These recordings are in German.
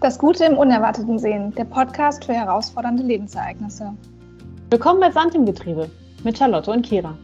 Das Gute im Unerwarteten sehen, der Podcast für herausfordernde Lebensereignisse. Willkommen bei Sand im Getriebe mit Charlotte und Kira.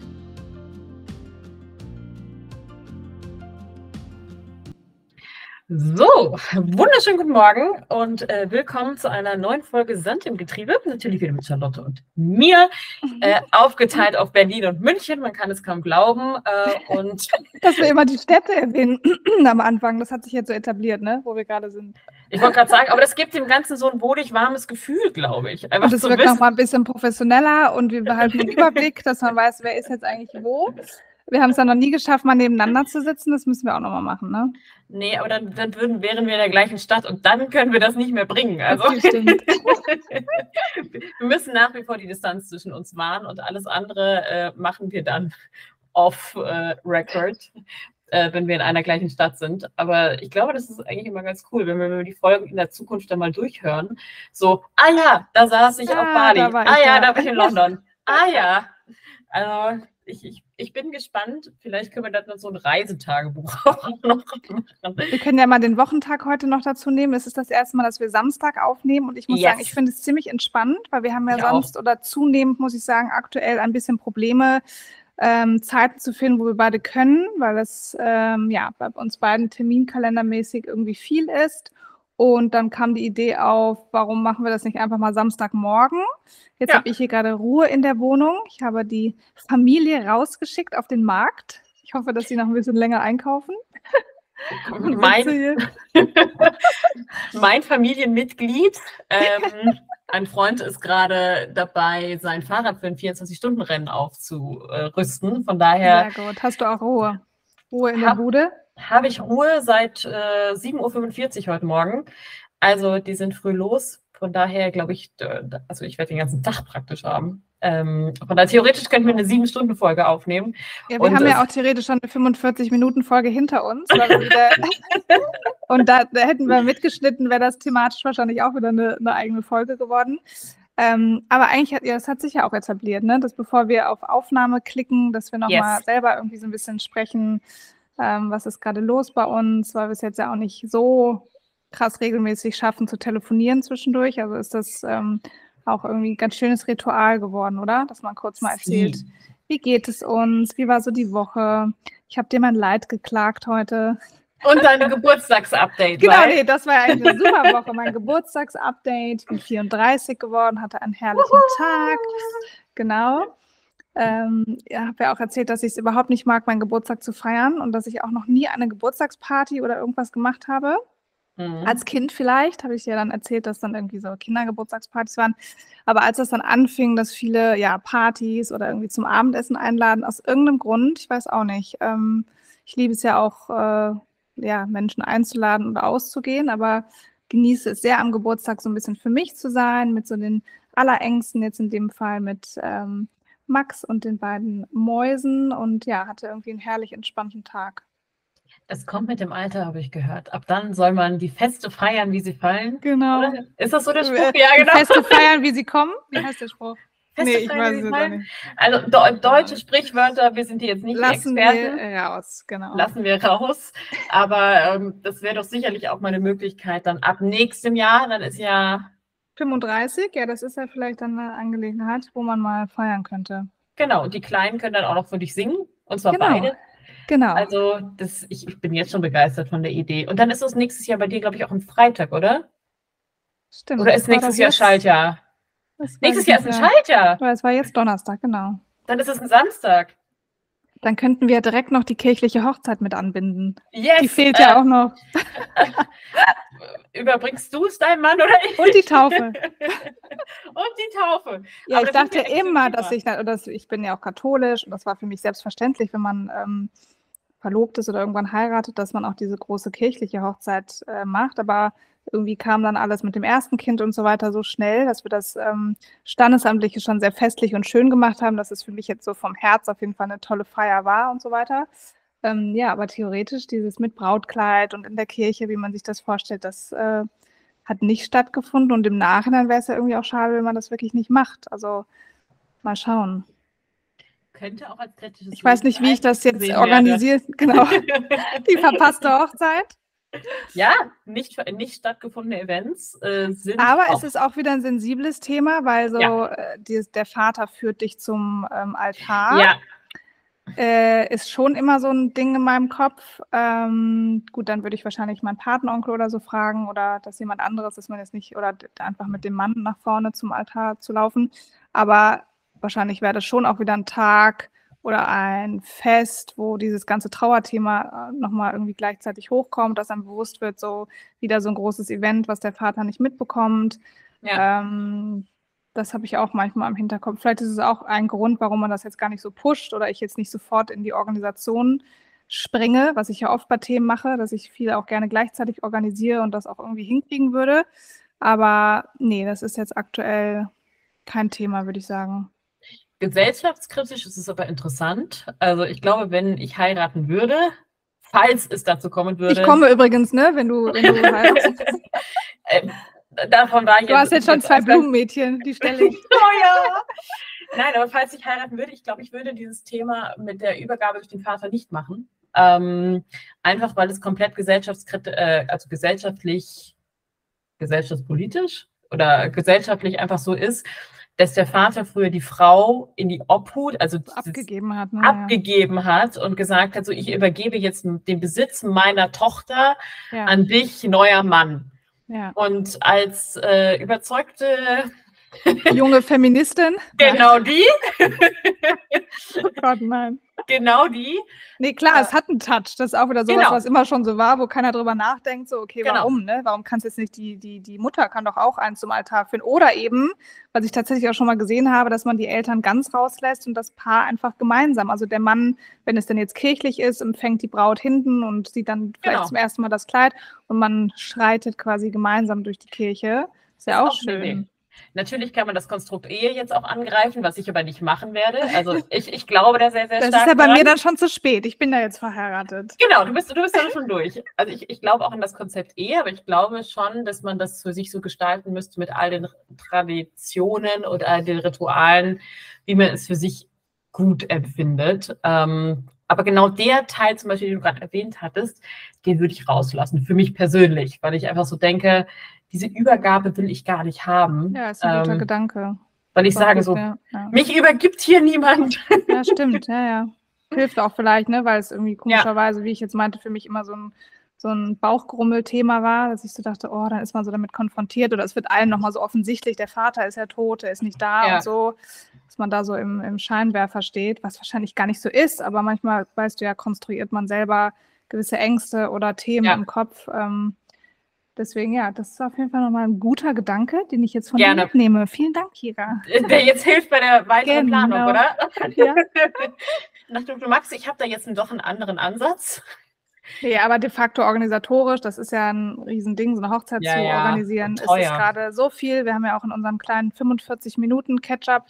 So, wunderschönen guten Morgen und äh, willkommen zu einer neuen Folge Sand im Getriebe. Natürlich wieder mit Charlotte und mir, äh, aufgeteilt auf Berlin und München. Man kann es kaum glauben. Äh, und Dass wir immer die Städte erwähnen am Anfang, das hat sich jetzt so etabliert, ne? wo wir gerade sind. Ich wollte gerade sagen, aber das gibt dem Ganzen so ein wohlig warmes Gefühl, glaube ich. Einfach Und es wird nochmal ein bisschen professioneller und wir behalten den Überblick, dass man weiß, wer ist jetzt eigentlich wo. Wir haben es ja noch nie geschafft, mal nebeneinander zu sitzen. Das müssen wir auch nochmal machen, ne? nee, aber dann, dann würden, wären wir in der gleichen Stadt und dann können wir das nicht mehr bringen. Also wir müssen nach wie vor die Distanz zwischen uns wahren und alles andere äh, machen wir dann off-record, äh, wenn wir in einer gleichen Stadt sind. Aber ich glaube, das ist eigentlich immer ganz cool, wenn wir die Folgen in der Zukunft dann mal durchhören. So, ah ja, da saß ich auf Ah, Bali. war ich ah ja, da. da war ich in London. ah ja. Also ich, ich, ich bin gespannt. Vielleicht können wir dann so ein Reisetagebuch auch noch machen. Wir können ja mal den Wochentag heute noch dazu nehmen. Es ist das erste Mal, dass wir Samstag aufnehmen und ich muss Yes. sagen, ich finde es ziemlich entspannt, weil wir haben ja auch. sonst oder zunehmend, muss ich sagen, aktuell ein bisschen Probleme, ähm, Zeiten zu finden, wo wir beide können, weil es ähm, ja bei uns beiden terminkalendermäßig irgendwie viel ist. Und dann kam die Idee auf, warum machen wir das nicht einfach mal Samstagmorgen? Jetzt Ja. habe ich hier gerade Ruhe in der Wohnung. Ich habe die Familie rausgeschickt auf den Markt. Ich hoffe, dass sie noch ein bisschen länger einkaufen. Und mein, mein Familienmitglied, ähm, ein Freund ist gerade dabei, sein Fahrrad für ein 24-Stunden-Rennen aufzurüsten. Von daher Ja, gut. Hast du auch Ruhe? Ruhe in der Hab- Bude? habe ich Ruhe seit äh, 7.45 Uhr heute Morgen. Also die sind früh los. Von daher glaube ich, also ich werde den ganzen Tag praktisch haben. Ähm, von daher theoretisch könnten wir eine 7-Stunden-Folge aufnehmen. Ja, wir Und haben ja auch theoretisch schon eine 45-Minuten-Folge hinter uns. Weil wir wieder und da, da hätten wir mitgeschnitten, wäre das thematisch wahrscheinlich auch wieder eine, eine eigene Folge geworden. Ähm, aber eigentlich hat ja, das hat sich ja auch etabliert, ne? dass bevor wir auf Aufnahme klicken, dass wir nochmal Yes. selber irgendwie so ein bisschen sprechen, ähm, was ist gerade los bei uns, weil wir es jetzt ja auch nicht so krass regelmäßig schaffen zu telefonieren zwischendurch. Also ist das ähm, auch irgendwie ein ganz schönes Ritual geworden, oder? Dass man kurz mal erzählt, Sie. wie geht es uns, wie war so die Woche. Ich habe dir mein Leid geklagt heute. Und deine Geburtstagsupdate. Genau, weil- nee, das war ja eigentlich eine super Woche. Mein Geburtstagsupdate. Ich bin 34 geworden, hatte einen herrlichen Tag. Genau. Ähm, ja, habe ja auch erzählt, dass ich es überhaupt nicht mag, meinen Geburtstag zu feiern und dass ich auch noch nie eine Geburtstagsparty oder irgendwas gemacht habe. Mhm. Als Kind vielleicht, habe ich dir dann erzählt, dass dann irgendwie so Kindergeburtstagspartys waren. Aber als das dann anfing, dass viele ja Partys oder irgendwie zum Abendessen einladen, aus irgendeinem Grund, ich weiß auch nicht. Ähm, ich liebe es ja auch, äh, ja, Menschen einzuladen und auszugehen, aber genieße es sehr am Geburtstag so ein bisschen für mich zu sein, mit so den Allerengsten, jetzt in dem Fall mit ähm, Max und den beiden Mäusen und ja, hatte irgendwie einen herrlich entspannten Tag. Das kommt mit dem Alter, habe ich gehört. Ab dann soll man die Feste feiern, wie sie fallen. Genau. Oder? Ist das so der Spruch? Ja, die genau. Feste feiern, wie sie kommen. Wie heißt der Spruch? Feste nee, ich feiern, weiß wie es nicht. Also de deutsche Sprichwörter, wir sind hier jetzt nicht Lassen Experten. wir raus, genau. Lassen wir raus. Aber ähm, das wäre doch sicherlich auch mal eine Möglichkeit dann ab nächstem Jahr. Dann ist ja, 35, ja, das ist ja vielleicht dann eine Angelegenheit, wo man mal feiern könnte. genau, die Kleinen können dann auch noch für dich singen. Und zwar Genau. beide. Genau. Also das, ich, ich bin jetzt schon begeistert von der Idee. Und dann ist es nächstes Jahr bei dir, glaube ich, auch ein Freitag, oder? Stimmt. Oder ist nächstes Jahr jetzt- Schaltjahr? Nächstes Jahr ist ein. Schaltjahr. Aber es war jetzt Donnerstag, genau. Dann ist es ein Samstag. Dann könnten wir direkt noch die kirchliche Hochzeit mit anbinden. Yes. Die fehlt äh, ja auch noch. Überbringst du es deinem Mann oder ich? Und die Taufe. Und die Taufe. Ja, Aber ich dachte immer, dass ich, dass ich bin ja auch katholisch und das war für mich selbstverständlich, wenn man ähm, verlobt ist oder irgendwann heiratet, dass man auch diese große kirchliche Hochzeit äh, macht. Aber irgendwie kam dann alles mit dem ersten Kind und so weiter so schnell, dass wir das ähm, Standesamtliche schon sehr festlich und schön gemacht haben, dass es für mich jetzt so vom Herz auf jeden Fall eine tolle Feier war und so weiter. Ähm, ja, aber theoretisch dieses mit Brautkleid und in der Kirche, wie man sich das vorstellt, das äh, hat nicht stattgefunden. Und im Nachhinein wäre es ja irgendwie auch schade, wenn man das wirklich nicht macht. Also mal schauen. Könnte auch als kritisches Ich weiß nicht, wie ich das jetzt organisiere. Genau. Die verpasste Hochzeit. Ja, nicht, nicht stattgefundene Events äh, sind. Aber es ist auch wieder ein sensibles Thema, weil so ja. äh, die, der Vater führt dich zum ähm, Altar. Ja. Äh, ist schon immer so ein Ding in meinem Kopf. Ähm, gut, dann würde ich wahrscheinlich meinen Patenonkel oder so fragen oder dass jemand anderes, dass man jetzt nicht, oder einfach mit dem Mann nach vorne zum Altar zu laufen. Aber wahrscheinlich wäre das schon auch wieder ein Tag, oder ein Fest, wo dieses ganze Trauerthema äh, nochmal irgendwie gleichzeitig hochkommt, dass einem bewusst wird, so wieder so ein großes Event, was der Vater nicht mitbekommt. Ja. Ähm, das habe ich auch manchmal im Hinterkopf. Vielleicht ist es auch ein Grund, warum man das jetzt gar nicht so pusht oder ich jetzt nicht sofort in die Organisation springe, was ich ja oft bei Themen mache, dass ich viele auch gerne gleichzeitig organisiere und das auch irgendwie hinkriegen würde. Aber nee, das ist jetzt aktuell kein Thema, würde ich sagen. Gesellschaftskritisch ist es aber interessant. Also ich glaube, wenn ich heiraten würde, falls es dazu kommen würde. Ich komme übrigens, ne, wenn du, wenn du heiratest. ähm, davon war ich Du hast jetzt schon zwei Blumenmädchen, die stelle ich. oh ja. Nein, aber falls ich heiraten würde, ich glaube, ich würde dieses Thema mit der Übergabe durch den Vater nicht machen. Ähm, einfach weil es komplett gesellschaftskritisch, äh, also gesellschaftlich, gesellschaftspolitisch oder gesellschaftlich einfach so ist, dass der Vater früher die Frau in die Obhut, also abgegeben hat, ne? abgegeben hat und gesagt hat, so ich übergebe jetzt den Besitz meiner Tochter ja. an dich, neuer Mann. Ja. Und als äh, überzeugte junge Feministin. Genau die. oh Gott, nein. Genau die. Nee, klar, äh, es hat einen Touch. Das ist auch wieder sowas, genau. was immer schon so war, wo keiner drüber nachdenkt, so, okay, genau. warum, ne? Warum kann es jetzt nicht die, die, die Mutter kann doch auch eins zum Altar führen? Oder eben, was ich tatsächlich auch schon mal gesehen habe, dass man die Eltern ganz rauslässt und das Paar einfach gemeinsam. Also der Mann, wenn es denn jetzt kirchlich ist, empfängt die Braut hinten und sieht dann vielleicht genau. zum ersten Mal das Kleid und man schreitet quasi gemeinsam durch die Kirche. Ist ja auch, auch schön. Natürlich kann man das Konstrukt Ehe jetzt auch angreifen, was ich aber nicht machen werde. Also ich, ich glaube da sehr, sehr das stark. Das ist ja bei dran. mir dann schon zu spät. Ich bin da jetzt verheiratet. Genau, du bist, du bist dann schon durch. Also ich, ich glaube auch an das Konzept Ehe, aber ich glaube schon, dass man das für sich so gestalten müsste mit all den Traditionen und all den Ritualen, wie man es für sich gut empfindet. Ähm, aber genau der Teil zum Beispiel, den du gerade erwähnt hattest, den würde ich rauslassen, für mich persönlich, weil ich einfach so denke, diese Übergabe will ich gar nicht haben. Ja, ist ein guter ähm, Gedanke. Weil ich sage so, ja, ja. mich übergibt hier niemand. Ja, stimmt, ja, ja. Hilft auch vielleicht, ne, weil es irgendwie komischerweise, ja. wie ich jetzt meinte, für mich immer so ein, so ein Bauchgrummel-Thema war, dass ich so dachte, oh, dann ist man so damit konfrontiert oder es wird allen nochmal so offensichtlich, der Vater ist ja tot, er ist nicht da und so, dass man da so im, im Scheinwerfer steht, was wahrscheinlich gar nicht so ist, aber manchmal, weißt du ja, konstruiert man selber gewisse Ängste oder Themen im Kopf. Ähm, Deswegen, ja, das ist auf jeden Fall nochmal ein guter Gedanke, den ich jetzt von Gerne. dir mitnehme. Vielen Dank, Kira. Der jetzt hilft bei der weiteren genau. Planung, oder? Ja. Nach du Max, ich habe da jetzt doch einen anderen Ansatz. Nee, aber de facto organisatorisch, das ist ja ein Riesending, so eine Hochzeit ja, zu ja. organisieren. Es ist gerade so viel. Wir haben ja auch in unserem kleinen 45 Minuten Catch-up,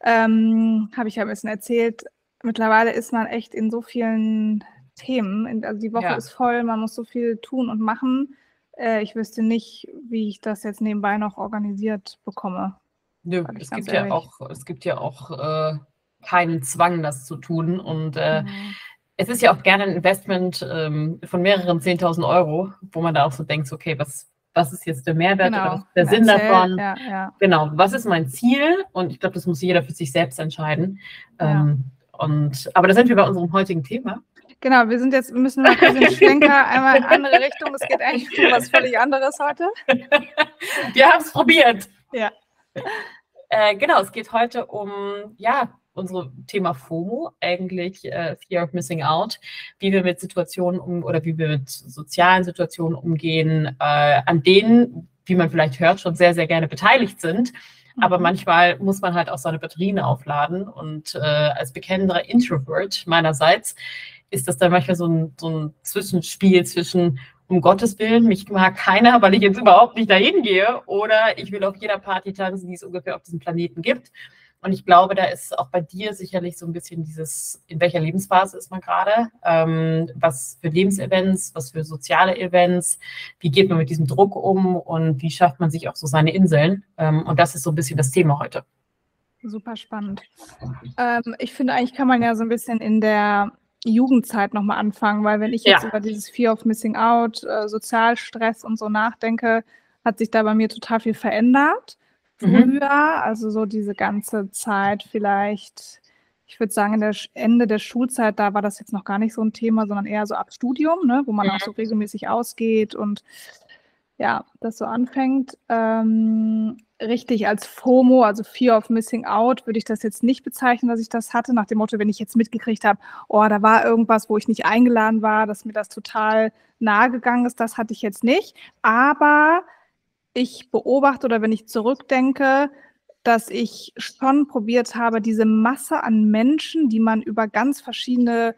ähm, habe ich ja ein bisschen erzählt. Mittlerweile ist man echt in so vielen Themen. Also die Woche ist voll, man muss so viel tun und machen. Äh, ich wüsste nicht, wie ich das jetzt nebenbei noch organisiert bekomme. Nö, es gibt, ja auch, es gibt ja auch äh, keinen Zwang, das zu tun. Und äh, mhm. es ist ja auch gerne ein Investment ähm, von mehreren 10.000 Euro, wo man da auch so denkt, okay, was, was ist jetzt der Mehrwert genau. oder was ist der Sinn Erzähl, davon? Ja, ja. Genau, was ist mein Ziel? Und ich glaube, das muss jeder für sich selbst entscheiden. Ja. Ähm, und, aber da sind wir bei unserem heutigen Thema. Genau, wir sind jetzt, wir müssen mal kurz den Schlenker einmal in andere Richtung. Es geht eigentlich um was völlig anderes heute. Wir haben es probiert. Ja. Äh, genau, es geht heute um, ja, unser Thema FOMO, eigentlich äh, Fear of Missing Out, wie wir mit Situationen um oder wie wir mit sozialen Situationen umgehen, äh, an denen, wie man vielleicht hört, schon sehr, sehr gerne beteiligt sind. Aber mhm. manchmal muss man halt auch seine Batterien aufladen. Und äh, als bekennender Introvert meinerseits ist das dann manchmal so ein, so ein Zwischenspiel zwischen, um Gottes Willen, mich mag keiner, weil ich jetzt überhaupt nicht dahin gehe, oder ich will auf jeder Party tanzen, die es ungefähr auf diesem Planeten gibt. Und ich glaube, da ist auch bei dir sicherlich so ein bisschen dieses, in welcher Lebensphase ist man gerade, ähm, was für Lebensevents, was für soziale Events, wie geht man mit diesem Druck um und wie schafft man sich auch so seine Inseln. Ähm, und das ist so ein bisschen das Thema heute. Super spannend. Ähm, ich finde, eigentlich kann man ja so ein bisschen in der Jugendzeit nochmal anfangen, weil wenn ich jetzt Ja. über dieses Fear of Missing Out, äh, Sozialstress und so nachdenke, hat sich da bei mir total viel verändert. Mhm. Früher, also so diese ganze Zeit vielleicht, ich würde sagen, in der Ende der Schulzeit, da war das jetzt noch gar nicht so ein Thema, sondern eher so ab Studium, ne, wo man auch so regelmäßig ausgeht und ja, das so anfängt. Ähm, richtig als FOMO, also Fear of Missing Out, würde ich das jetzt nicht bezeichnen, dass ich das hatte, nach dem Motto, wenn ich jetzt mitgekriegt habe, oh, da war irgendwas, wo ich nicht eingeladen war, dass mir das total nahe gegangen ist, das hatte ich jetzt nicht. Aber ich beobachte oder wenn ich zurückdenke, dass ich schon probiert habe, diese Masse an Menschen, die man über ganz verschiedene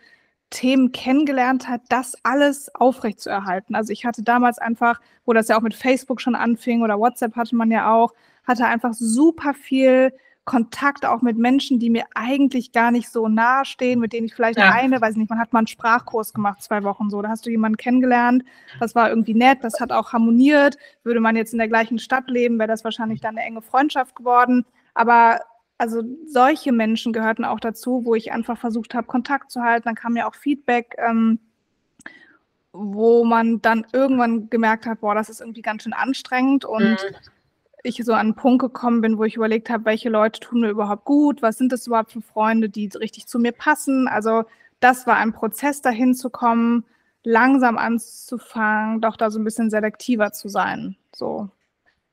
Themen kennengelernt hat, das alles aufrechtzuerhalten. Also ich hatte damals einfach, wo das ja auch mit Facebook schon anfing oder WhatsApp hatte man ja auch, hatte einfach super viel Kontakt auch mit Menschen, die mir eigentlich gar nicht so nahe stehen, mit denen ich vielleicht Ja. eine, weiß nicht, man hat mal einen Sprachkurs gemacht, zwei Wochen so, da hast du jemanden kennengelernt, das war irgendwie nett, das hat auch harmoniert. Würde man jetzt in der gleichen Stadt leben, wäre das wahrscheinlich dann eine enge Freundschaft geworden. Aber also solche Menschen gehörten auch dazu, wo ich einfach versucht habe, Kontakt zu halten. Dann kam ja auch Feedback, ähm, wo man dann irgendwann gemerkt hat, boah, das ist irgendwie ganz schön anstrengend und Mhm. ich so an einen Punkt gekommen bin, wo ich überlegt habe, welche Leute tun mir überhaupt gut, was sind das überhaupt für Freunde, die richtig zu mir passen. Also das war ein Prozess, dahin zu kommen, langsam anzufangen, doch da so ein bisschen selektiver zu sein. So.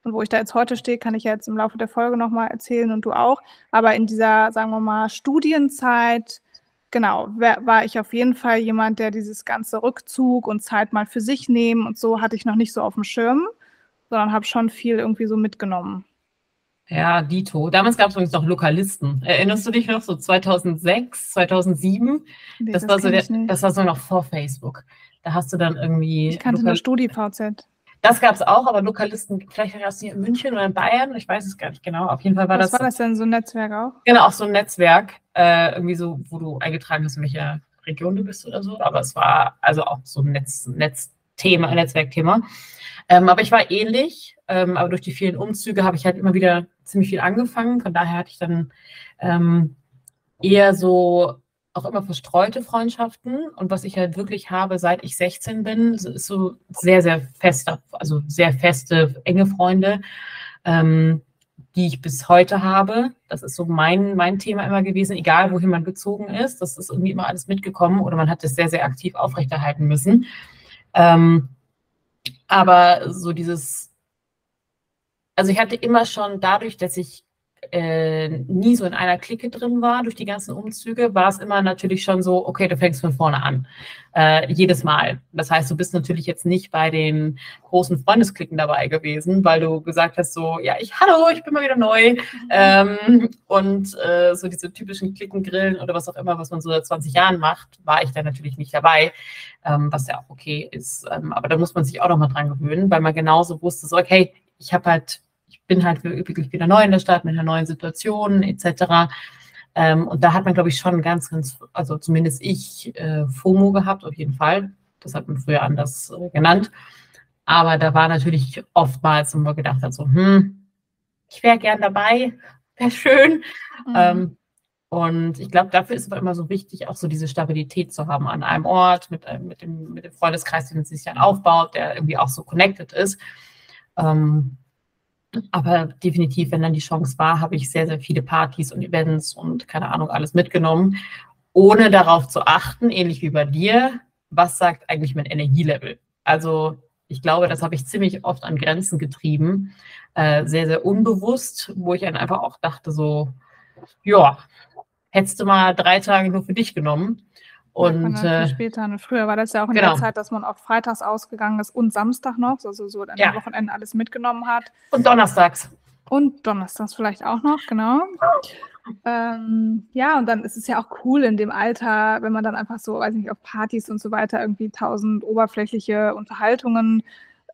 Und wo ich da jetzt heute stehe, kann ich ja jetzt im Laufe der Folge nochmal erzählen und du auch. Aber in dieser, sagen wir mal, Studienzeit, genau, war ich auf jeden Fall jemand, der dieses ganze Rückzug und Zeit mal für sich nehmen und so hatte ich noch nicht so auf dem Schirm, sondern habe schon viel irgendwie so mitgenommen. Ja, Dito. Damals gab es übrigens noch Lokalisten. Erinnerst du dich noch so 2006, 2007? Nee, Das, war so der, das war so noch vor Facebook. Da hast du dann irgendwie. ich kannte Lokal- nur StudiVZ. Das gab es auch, aber Lokalisten, vielleicht war das hier in München oder in Bayern, ich weiß es gar nicht genau. Auf jeden Fall war Was das, war das denn, so ein Netzwerk auch? genau auch so ein Netzwerk, äh, irgendwie so, wo du eingetragen hast, in welcher Region du bist oder so. Aber es war also auch so ein Netz, Netzthema, ein Netzwerkthema. Ähm, aber ich war ähnlich, ähm, aber durch die vielen Umzüge habe ich halt immer wieder ziemlich viel angefangen. Von daher hatte ich dann ähm, eher so auch immer verstreute Freundschaften. Und was ich halt wirklich habe, seit ich 16 bin, ist so sehr, sehr feste, also sehr feste, enge Freunde, ähm, die ich bis heute habe. Das ist so mein, mein Thema immer gewesen, egal wohin man gezogen ist. Das ist irgendwie immer alles mitgekommen oder man hat es sehr, sehr aktiv aufrechterhalten müssen. Ähm, aber so dieses, also ich hatte immer schon dadurch, dass ich äh, nie so in einer Clique drin war durch die ganzen Umzüge, war es immer natürlich schon so, okay, du fängst von vorne an. Äh, jedes Mal. Das heißt, du bist natürlich jetzt nicht bei den großen Freundesklicken dabei gewesen, weil du gesagt hast, so, ja, ich, hallo, ich bin mal wieder neu. Ähm, und äh, so diese typischen Klickengrillen oder was auch immer, was man so seit 20 Jahren macht, war ich da natürlich nicht dabei, ähm, was ja auch okay ist. Ähm, aber da muss man sich auch noch mal dran gewöhnen, weil man genauso wusste, so, okay, ich habe halt, ich bin halt wirklich wieder neu in der Stadt mit einer neuen Situation etc. Ähm, und da hat man, glaube ich, schon ganz, ganz, also zumindest ich, äh, FOMO gehabt, auf jeden Fall. Das hat man früher anders äh, genannt. Aber da war natürlich oftmals, wo man gedacht hat, so, hm, ich wäre gern dabei, wäre schön. Mhm. Ähm, und ich glaube, dafür ist es aber immer so wichtig, auch so diese Stabilität zu haben an einem Ort, mit, einem- mit, dem, mit dem Freundeskreis, den man sich dann aufbaut, der irgendwie auch so connected ist. Ähm, aber definitiv, wenn dann die Chance war, habe ich sehr, sehr viele Partys und Events und keine Ahnung, alles mitgenommen, ohne darauf zu achten, ähnlich wie bei dir, was sagt eigentlich mein Energielevel. Also ich glaube, das habe ich ziemlich oft an Grenzen getrieben, äh, sehr, sehr unbewusst, wo ich dann einfach auch dachte, so, ja, hättest du mal drei Tage nur für dich genommen. Und äh, später. Und früher war das ja auch in genau. der Zeit, dass man auch freitags ausgegangen ist und Samstag noch, also so an Ja. den Wochenenden alles mitgenommen hat. und donnerstags. Und donnerstags vielleicht auch noch, genau. Ähm, ja, und dann ist es ja auch cool in dem Alter, wenn man dann einfach so, weiß nicht, auf Partys und so weiter irgendwie tausend oberflächliche Unterhaltungen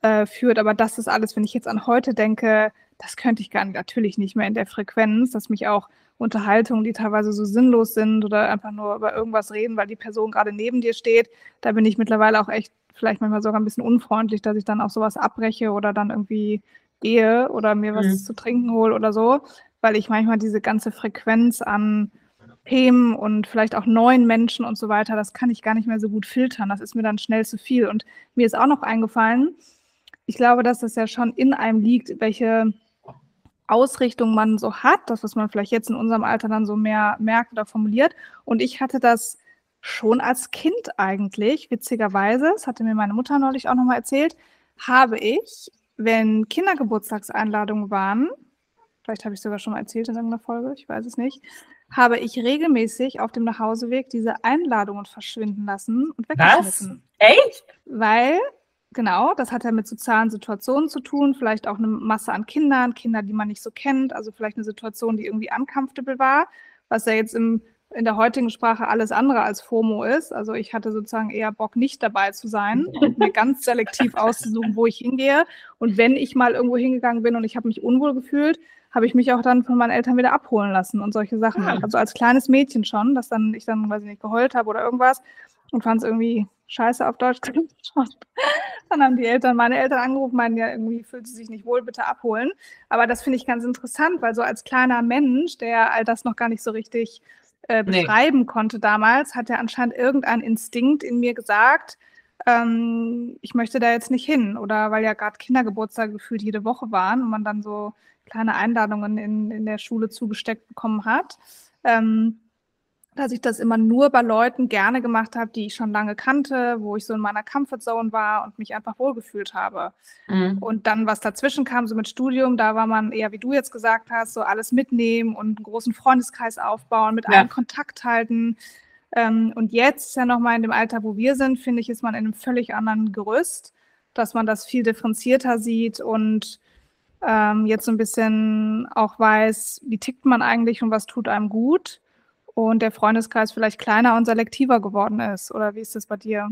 äh, führt. Aber das ist alles, wenn ich jetzt an heute denke, das könnte ich gar nicht, natürlich nicht mehr in der Frequenz, dass mich auch Unterhaltungen, die teilweise so sinnlos sind oder einfach nur über irgendwas reden, weil die Person gerade neben dir steht, da bin ich mittlerweile auch echt vielleicht manchmal sogar ein bisschen unfreundlich, dass ich dann auch sowas abbreche oder dann irgendwie gehe oder mir was Mhm. zu trinken hole oder so, weil ich manchmal diese ganze Frequenz an Themen und vielleicht auch neuen Menschen und so weiter, das kann ich gar nicht mehr so gut filtern. Das ist mir dann schnell zu viel. Und mir ist auch noch eingefallen, ich glaube, dass das ja schon in einem liegt, welche Ausrichtung man so hat, das, was man vielleicht jetzt in unserem Alter dann so mehr merkt oder formuliert. Und ich hatte das schon als Kind eigentlich, witzigerweise, das hatte mir meine Mutter neulich auch nochmal erzählt, habe ich, wenn Kindergeburtstagseinladungen waren, vielleicht habe ich sogar schon mal erzählt in irgendeiner Folge, ich weiß es nicht, habe ich regelmäßig auf dem Nachhauseweg diese Einladungen verschwinden lassen und weggeschmissen. Was? Echt? Weil, genau, das hat ja mit sozialen Situationen zu tun, vielleicht auch eine Masse an Kindern, Kinder, die man nicht so kennt, also vielleicht eine Situation, die irgendwie uncomfortable war, was ja jetzt im, in der heutigen Sprache alles andere als FOMO ist. Also ich hatte sozusagen eher Bock, nicht dabei zu sein und mir ganz selektiv auszusuchen, wo ich hingehe. Und wenn ich mal irgendwo hingegangen bin und ich habe mich unwohl gefühlt, habe ich mich auch dann von meinen Eltern wieder abholen lassen und solche Sachen. Ah. Also als kleines Mädchen schon, dass dann ich dann, weiß ich nicht, geheult habe oder irgendwas und fand es irgendwie scheiße auf Deutsch Dann haben die Eltern, meine Eltern angerufen, meinen ja, irgendwie fühlt sie sich nicht wohl, bitte abholen. Aber das finde ich ganz interessant, weil so als kleiner Mensch, der all das noch gar nicht so richtig äh, beschreiben nee. konnte damals, hat ja anscheinend irgendein Instinkt in mir gesagt, ähm, ich möchte da jetzt nicht hin. Oder weil ja gerade Kindergeburtstage gefühlt jede Woche waren und man dann so kleine Einladungen in, in der Schule zugesteckt bekommen hat. Ähm, dass ich das immer nur bei Leuten gerne gemacht habe, die ich schon lange kannte, wo ich so in meiner Comfortzone war und mich einfach wohlgefühlt habe. Mhm. Und dann, was dazwischen kam, so mit Studium, da war man eher, wie du jetzt gesagt hast, so alles mitnehmen und einen großen Freundeskreis aufbauen, mit ja. allen Kontakt halten. Ähm, und jetzt ja nochmal in dem Alter, wo wir sind, finde ich, ist man in einem völlig anderen Gerüst, dass man das viel differenzierter sieht und ähm, jetzt so ein bisschen auch weiß, wie tickt man eigentlich und was tut einem gut und der Freundeskreis vielleicht kleiner und selektiver geworden ist. Oder wie ist das bei dir?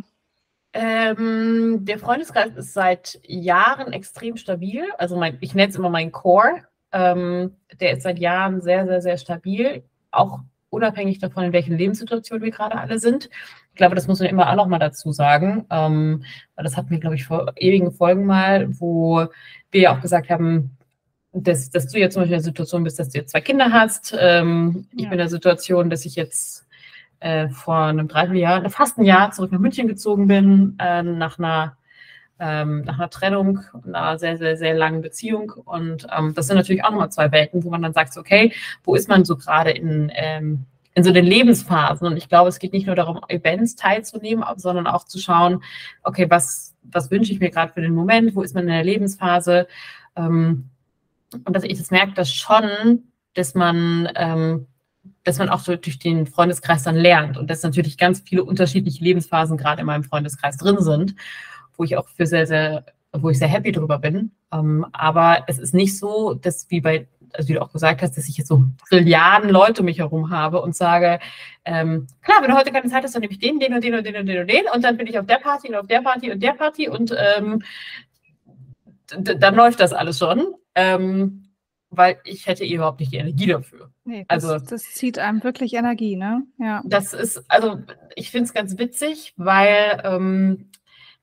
Ähm, der Freundeskreis ist seit Jahren extrem stabil. Also mein, ich nenne es immer meinen Core. Ähm, der ist seit Jahren sehr, sehr, sehr stabil. Auch unabhängig davon, in welchen Lebenssituationen wir gerade alle sind. Ich glaube, das muss man immer auch noch mal dazu sagen. Ähm, das hatten wir, glaube ich, vor ewigen Folgen mal, wo wir ja auch gesagt haben, dass, dass du jetzt zum Beispiel in der Situation bist, dass du jetzt zwei Kinder hast. Ähm, ja. Ich bin in der Situation, dass ich jetzt äh, vor einem Dreivierteljahr, fast ein Jahr zurück nach München gezogen bin, äh, nach einer ähm, nach einer Trennung, einer sehr, sehr, sehr langen Beziehung. Und ähm, das sind natürlich auch nochmal zwei Welten, wo man dann sagt, okay, wo ist man so gerade in, ähm, in so den Lebensphasen? Und ich glaube, es geht nicht nur darum, Events teilzunehmen, sondern auch zu schauen, okay, was, was wünsche ich mir gerade für den Moment? Wo ist man in der Lebensphase? Und dass ich das merke, dass schon, dass man, ähm, dass man auch so durch den Freundeskreis dann lernt und dass natürlich ganz viele unterschiedliche Lebensphasen gerade in meinem Freundeskreis drin sind, wo ich auch für sehr, sehr, wo ich sehr happy drüber bin. Ähm, aber es ist nicht so, dass wie bei, also wie du auch gesagt hast, dass ich jetzt so Trilliarden Leute um mich herum habe und sage, ähm, klar, wenn du heute keine Zeit hast, dann nehme ich den, den und den und den und den und den und dann bin ich auf der Party und auf der Party und der Party und ähm, dann läuft das alles schon ähm, weil ich hätte überhaupt nicht die Energie dafür. Nee, das, also, das zieht einem wirklich Energie, ne? Ja. Das ist, also ich finde es ganz witzig, weil ähm,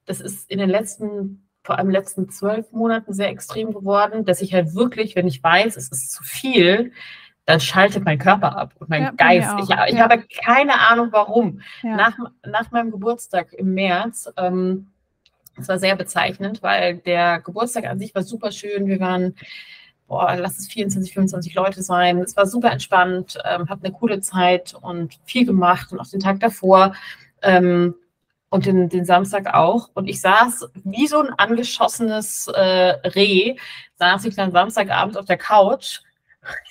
das ist in den letzten, vor allem letzten zwölf Monaten sehr extrem geworden, dass ich halt wirklich, wenn ich weiß, es ist zu viel, dann schaltet mein Körper ab und mein ja, Geist. Ich, ich ja. habe keine Ahnung warum. Ja. Nach, nach meinem Geburtstag im März, ähm, das war sehr bezeichnend, weil der Geburtstag an sich war super schön. Wir waren, boah, lass es 24, 25 Leute sein. Es war super entspannt, ähm, habe eine coole Zeit und viel gemacht und auch den Tag davor. Ähm, und den, den, Samstag auch. Und ich saß wie so ein angeschossenes äh, Reh, saß ich dann Samstagabend auf der Couch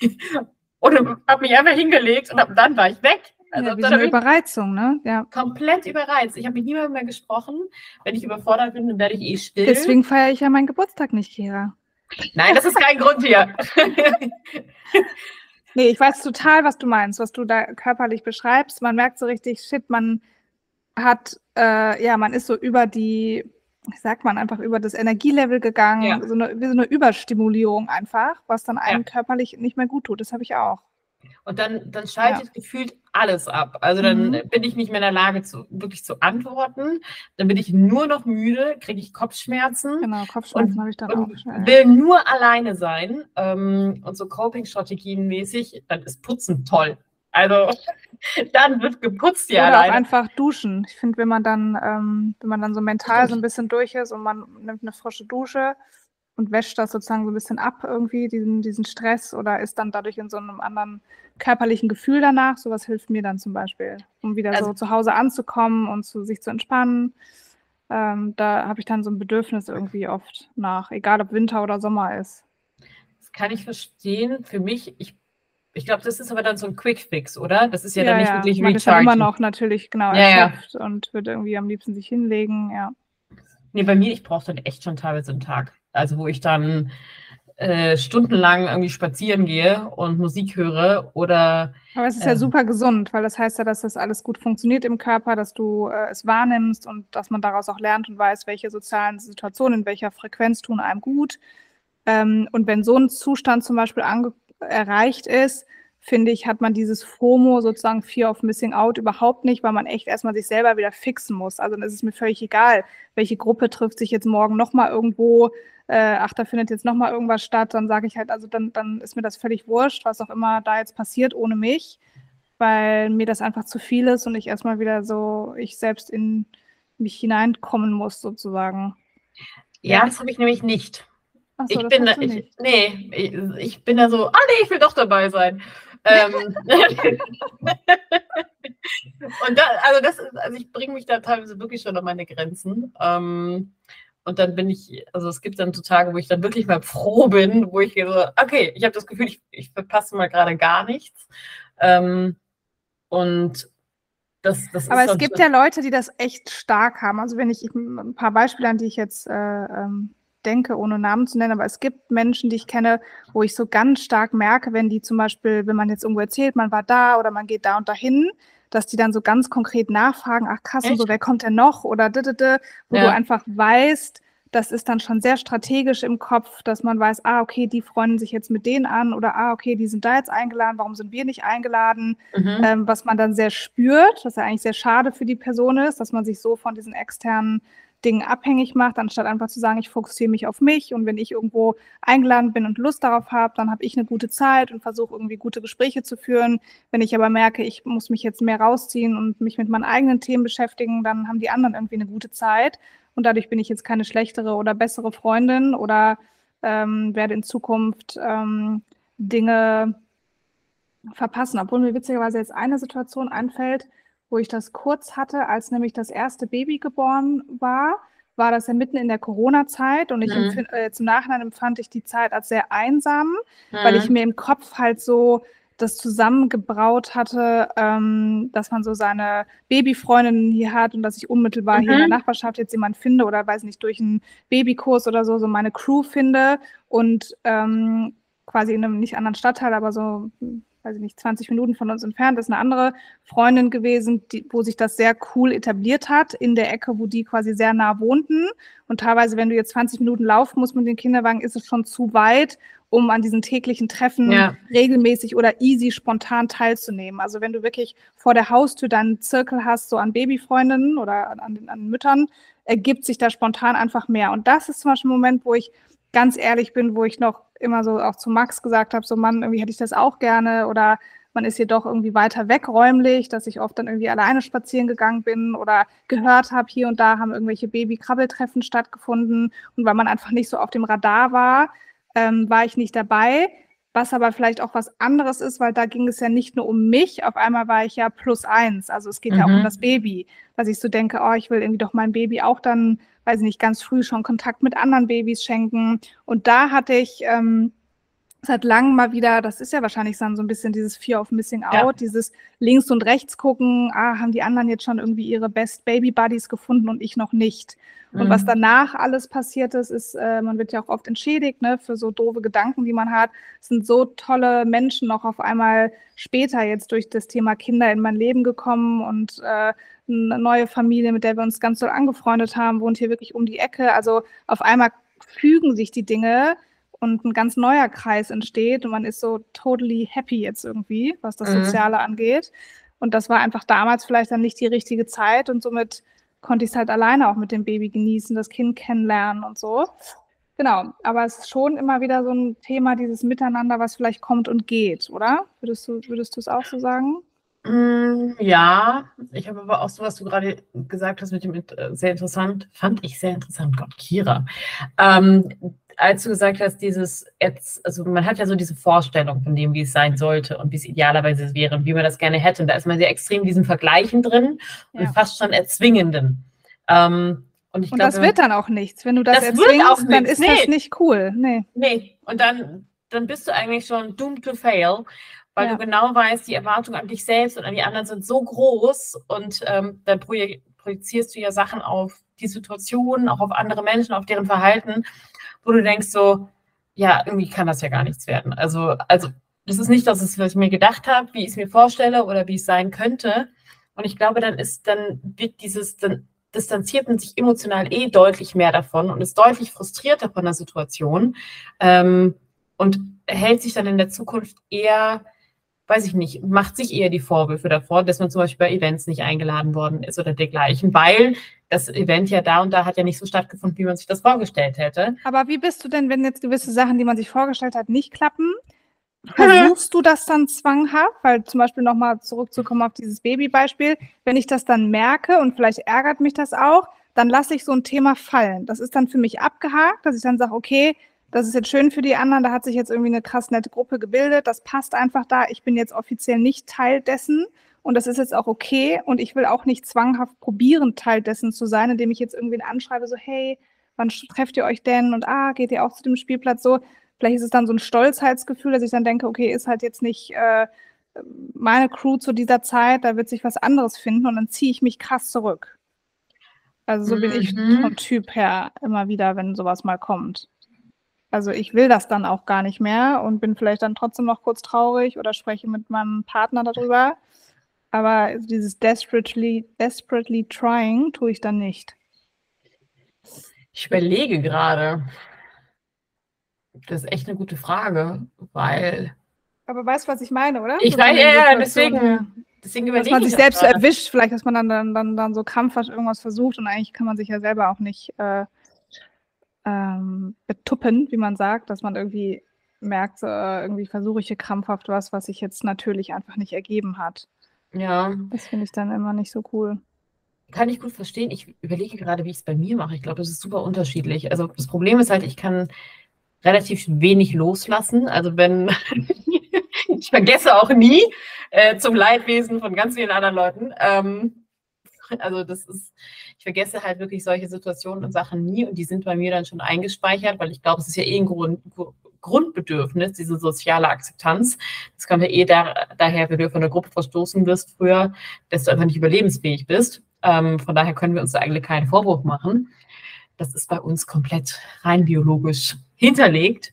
und habe mich einfach hingelegt und ab, dann war ich weg. Also ja, wie so eine Überreizung, ne? Ja. Komplett überreizt. Ich habe mit niemandem mehr gesprochen. Wenn ich überfordert bin, dann werde ich eh still. Deswegen feiere ich ja meinen Geburtstag nicht, Kira. Nein, das ist kein Grund hier. nee, ich weiß total, was du meinst, was du da körperlich beschreibst. Man merkt so richtig, shit, man hat, äh, ja, man ist so über die, ich sag mal einfach über das Energielevel gegangen, ja. so eine, wie so eine Überstimulierung einfach, was dann einem ja. körperlich nicht mehr gut tut. Das habe ich auch. Und dann, dann schaltet ja. gefühlt alles ab. Also dann mhm. bin ich nicht mehr in der Lage, zu, wirklich zu antworten. Dann bin ich nur noch müde, kriege ich Kopfschmerzen. Genau, Kopfschmerzen habe ich dann auch. Schnell. Will nur alleine sein. Ähm, und so Coping-Strategien mäßig, dann ist Putzen toll. Also dann wird geputzt ja Oder auch alleine. einfach duschen. Ich finde, wenn man dann, ähm, wenn man dann so mental so ein bisschen durch ist und man nimmt eine frische Dusche und wäscht das sozusagen so ein bisschen ab irgendwie, diesen, diesen Stress oder ist dann dadurch in so einem anderen körperlichen Gefühl danach. Sowas hilft mir dann zum Beispiel, um wieder Also- so zu Hause anzukommen und zu sich zu entspannen. Ähm, da habe ich dann so ein Bedürfnis irgendwie oft nach, egal ob Winter oder Sommer ist. Das kann ich verstehen. Für mich, ich, ich glaube, das ist aber dann so ein Quick-Fix, oder? Das ist ja, dann nicht wirklich Man ist dann immer noch natürlich genau Ja, ja. erschöpft und würde irgendwie am liebsten sich hinlegen, ja. Nee, bei mir, ich brauche dann echt schon teilweise einen Tag. Also wo ich dann äh, stundenlang irgendwie spazieren gehe und Musik höre oder Aber es ist ja Ähm. super gesund, weil das heißt ja, dass das alles gut funktioniert im Körper, dass du äh, es wahrnimmst und dass man daraus auch lernt und weiß, welche sozialen Situationen in welcher Frequenz tun einem gut. Ähm, und wenn so ein Zustand zum Beispiel erreicht ist, finde ich, hat man dieses FOMO, sozusagen Fear of Missing Out, überhaupt nicht, weil man echt erstmal sich selber wieder fixen muss. Also dann ist es mir völlig egal, welche Gruppe trifft sich jetzt morgen nochmal irgendwo, äh, ach, da findet jetzt nochmal irgendwas statt, dann sage ich halt, also dann, dann ist mir das völlig wurscht, was auch immer da jetzt passiert ohne mich, weil mir das einfach zu viel ist und ich erstmal wieder so, ich selbst in mich hineinkommen muss, sozusagen. ja, das habe ich nämlich nicht. So, ich bin da, ich, nee, ich, ich bin da so, ah nee, ich will doch dabei sein. Ähm, und da, also das ist, also ich bringe mich da teilweise wirklich schon an meine Grenzen. Ähm, und dann bin ich, also es gibt dann so Tage, wo ich dann wirklich mal froh bin, wo ich so, okay, ich habe das Gefühl, ich, ich verpasse mal gerade gar nichts. Ähm, und das, das Aber es gibt ja Leute, die das echt stark haben. Also wenn ich ich- ein paar Beispiele, an die ich jetzt äh, ähm, denke, ohne Namen zu nennen, aber es gibt Menschen, die ich kenne, wo ich so ganz stark merke, wenn die zum Beispiel, wenn man jetzt irgendwo erzählt, man war da oder man geht da und dahin, dass die dann so ganz konkret nachfragen, ach krass, und so, wer kommt denn noch? Oder didede, wo Ja. du einfach weißt, das ist dann schon sehr strategisch im Kopf, dass man weiß, ah, okay, die freunden sich jetzt mit denen an oder ah, okay, die sind da jetzt eingeladen, warum sind wir nicht eingeladen? Mhm. ähm, was man dann sehr spürt, was ja eigentlich sehr schade für die Person ist, dass man sich so von diesen externen Dingen abhängig macht, anstatt einfach zu sagen, ich fokussiere mich auf mich und wenn ich irgendwo eingeladen bin und Lust darauf habe, dann habe ich eine gute Zeit und versuche irgendwie gute Gespräche zu führen. Wenn ich aber merke, ich muss mich jetzt mehr rausziehen und mich mit meinen eigenen Themen beschäftigen, dann haben die anderen irgendwie eine gute Zeit und dadurch bin ich jetzt keine schlechtere oder bessere Freundin oder ähm, werde in Zukunft ähm, Dinge verpassen, obwohl mir witzigerweise jetzt eine Situation einfällt, wo ich das kurz hatte, als nämlich das erste Baby geboren war, war das ja mitten in der Corona-Zeit und ich Mhm. empfind, äh, im Nachhinein empfand ich die Zeit als sehr einsam, weil Mhm. ich mir im Kopf halt so das zusammengebraut hatte, ähm, dass man so seine Babyfreundinnen hier hat und dass ich unmittelbar hier in der Mhm. Nachbarschaft jetzt jemand finde oder weiß nicht, durch einen Babykurs oder so, so meine Crew finde und ähm, quasi in einem nicht anderen Stadtteil, aber so, weiß ich nicht, 20 Minuten von uns entfernt ist eine andere Freundin gewesen, die, wo sich das sehr cool etabliert hat, in der Ecke, wo die quasi sehr nah wohnten. Und teilweise, wenn du jetzt 20 Minuten laufen musst mit den Kinderwagen, ist es schon zu weit, um an diesen täglichen Treffen Ja. regelmäßig oder easy spontan teilzunehmen. Also wenn du wirklich vor der Haustür deinen Zirkel hast, so an Babyfreundinnen oder an, an Müttern, ergibt sich da spontan einfach mehr. Und das ist zum Beispiel ein Moment, wo ich ganz ehrlich bin, wo ich noch immer so auch zu Max gesagt habe, so Mann, irgendwie hätte ich das auch gerne oder man ist hier doch irgendwie weiter weg räumlich, dass ich oft dann irgendwie alleine spazieren gegangen bin oder gehört habe, hier und da haben irgendwelche Baby-Krabbeltreffen stattgefunden. Und weil man einfach nicht so auf dem Radar war, ähm, war ich nicht dabei, was aber vielleicht auch was anderes ist, weil da ging es ja nicht nur um mich, auf einmal war ich ja plus eins, also es geht ja auch um Mhm. das Baby, dass ich so denke, oh, ich will irgendwie doch meinem Baby auch dann, weiß ich nicht, ganz früh schon Kontakt mit anderen Babys schenken und da hatte ich ähm, seit langem mal wieder, das ist ja wahrscheinlich dann so ein bisschen dieses Fear of Missing Out, Ja. dieses links und rechts gucken, ah, haben die anderen jetzt schon irgendwie ihre Best Baby Buddies gefunden und ich noch nicht. Und was Mhm. danach alles passiert ist, ist, äh, man wird ja auch oft entschädigt, ne, für so doofe Gedanken, die man hat. Es sind so tolle Menschen noch auf einmal später jetzt durch das Thema Kinder in mein Leben gekommen und äh, eine neue Familie, mit der wir uns ganz doll angefreundet haben, wohnt hier wirklich um die Ecke. Also auf einmal fügen sich die Dinge und ein ganz neuer Kreis entsteht und man ist so totally happy jetzt irgendwie, was das Mhm. Soziale angeht. Und das war einfach damals vielleicht dann nicht die richtige Zeit und somit konnte ich es halt alleine auch mit dem Baby genießen, das Kind kennenlernen und so. Genau, aber es ist schon immer wieder so ein Thema, dieses Miteinander, was vielleicht kommt und geht, oder? Würdest du, würdest du es auch so sagen? Mm, Ja, ich habe aber auch so, was du gerade gesagt hast mit dem äh, sehr interessant, fand ich sehr interessant, Gott, Kira. Ähm, als du gesagt hast, dieses jetzt, also man hat ja so diese Vorstellung von dem, wie es sein sollte und wie es idealerweise wäre und wie man das gerne hätte. Und da ist man sehr extrem in diesem Vergleichen drin und Ja. fast schon erzwingenden. Ähm, und ich Und glaube, das wird dann auch nichts. Wenn du das, Das wird erzwingst, dann ist das Nee. nicht cool. Nee. Nee, und dann, dann bist du eigentlich schon doomed to fail, weil Ja. du genau weißt, die Erwartungen an dich selbst und an die anderen sind so groß und ähm, dann proje projizierst du ja Sachen auf die Situation, auch auf andere Menschen, auf deren Verhalten, wo du denkst so, ja, irgendwie kann das ja gar nichts werden. Also, also das ist nicht das, was ich mir gedacht habe, wie ich es mir vorstelle oder wie es sein könnte. Und ich glaube, dann ist, dann wird dieses, dann distanziert man sich emotional eh deutlich mehr davon und ist deutlich frustrierter von der Situation ähm, und hält sich dann in der Zukunft eher, weiß ich nicht, macht sich eher die Vorwürfe davor, dass man zum Beispiel bei Events nicht eingeladen worden ist oder dergleichen, weil das Event ja da und da hat ja nicht so stattgefunden, wie man sich das vorgestellt hätte. Aber wie bist du denn, wenn jetzt gewisse Sachen, die man sich vorgestellt hat, nicht klappen? Versuchst du das dann zwanghaft? Weil zum Beispiel nochmal zurückzukommen auf dieses Babybeispiel, wenn ich das dann merke und vielleicht ärgert mich das auch, dann lasse ich so ein Thema fallen. Das ist dann für mich abgehakt, dass ich dann sage, okay, das ist jetzt schön für die anderen, da hat sich jetzt irgendwie eine krass nette Gruppe gebildet, das passt einfach da, ich bin jetzt offiziell nicht Teil dessen und das ist jetzt auch okay und ich will auch nicht zwanghaft probieren, Teil dessen zu sein, indem ich jetzt irgendwen anschreibe, so, hey, wann trefft ihr euch denn und ah, geht ihr auch zu dem Spielplatz so? Vielleicht ist es dann so ein Stolzheitsgefühl, dass ich dann denke, okay, ist halt jetzt nicht äh, meine Crew zu dieser Zeit, da wird sich was anderes finden und dann ziehe ich mich krass zurück. Also so bin ich Mhm. vom Typ her immer wieder, wenn sowas mal kommt. Also ich will das dann auch gar nicht mehr und bin vielleicht dann trotzdem noch kurz traurig oder spreche mit meinem Partner darüber. Aber dieses desperately, desperately trying tue ich dann nicht. Ich überlege gerade. Das ist echt eine gute Frage, weil Aber weißt du, was ich meine, oder? ich So weiß, ja, ja, deswegen, deswegen Dass man ich sich selbst gerade. erwischt, vielleicht, dass man dann, dann, dann, dann so krampfhaft irgendwas versucht und eigentlich kann man sich ja selber auch nicht äh, ähm, betuppen, wie man sagt, dass man irgendwie merkt, äh, irgendwie versuche ich hier krampfhaft was, was sich jetzt natürlich einfach nicht ergeben hat. Ja, Das finde ich dann immer nicht so cool. kann ich gut verstehen. Ich überlege gerade, wie ich es bei mir mache. Ich glaube, das ist super unterschiedlich. Also das Problem ist halt, ich kann relativ wenig loslassen. Also wenn ich vergesse auch nie äh, zum Leidwesen von ganz vielen anderen Leuten. Ähm, also das ist, vergesse halt wirklich solche Situationen und Sachen nie und die sind bei mir dann schon eingespeichert, weil ich glaube, es ist ja eh ein Grund, Grundbedürfnis, diese soziale Akzeptanz. Das kommt ja eh da, daher, wenn du von der Gruppe verstoßen wirst früher, dass du einfach nicht überlebensfähig bist. Ähm, von daher können wir uns da eigentlich keinen Vorwurf machen. Das ist bei uns komplett rein biologisch hinterlegt.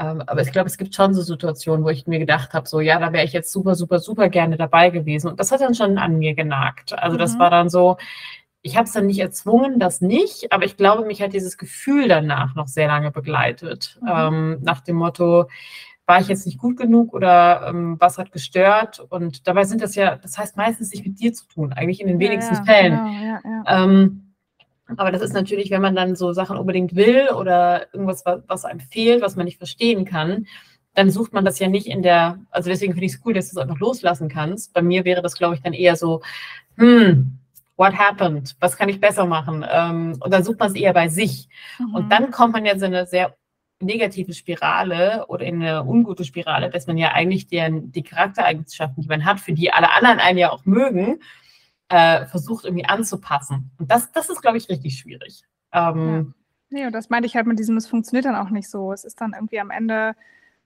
Ähm, aber ich glaube, es gibt schon so Situationen, wo ich mir gedacht habe, so ja, da wäre ich jetzt super, super, super gerne dabei gewesen. Und das hat dann schon an mir genagt. Also das Mhm. war dann so, ich habe es dann nicht erzwungen, das nicht, aber ich glaube, mich hat dieses Gefühl danach noch sehr lange begleitet. Mhm. Ähm, nach dem Motto, war ich jetzt nicht gut genug oder ähm, was hat gestört? Und dabei sind das ja, das heißt meistens nicht mit dir zu tun, eigentlich in den wenigsten ja, Fällen. Genau, ja. Ähm, aber das ist natürlich, wenn man dann so Sachen unbedingt will oder irgendwas, was, was einem fehlt, was man nicht verstehen kann, dann sucht man das ja nicht in der, also deswegen finde ich es cool, dass du es einfach loslassen kannst. Bei mir wäre das, glaube ich, dann eher so, hm, what happened? Was kann ich besser machen? Ähm, und dann sucht man es eher bei sich. Und Mhm. dann kommt man ja so eine sehr negative Spirale oder in eine ungute Spirale, dass man ja eigentlich deren, die Charaktereigenschaften, die man hat, für die alle anderen einen ja auch mögen, äh, versucht irgendwie anzupassen. Und das, das ist, glaube ich, richtig schwierig. Ähm, Nee, und das meinte ich halt mit diesem, es funktioniert dann auch nicht so. Es ist dann irgendwie am Ende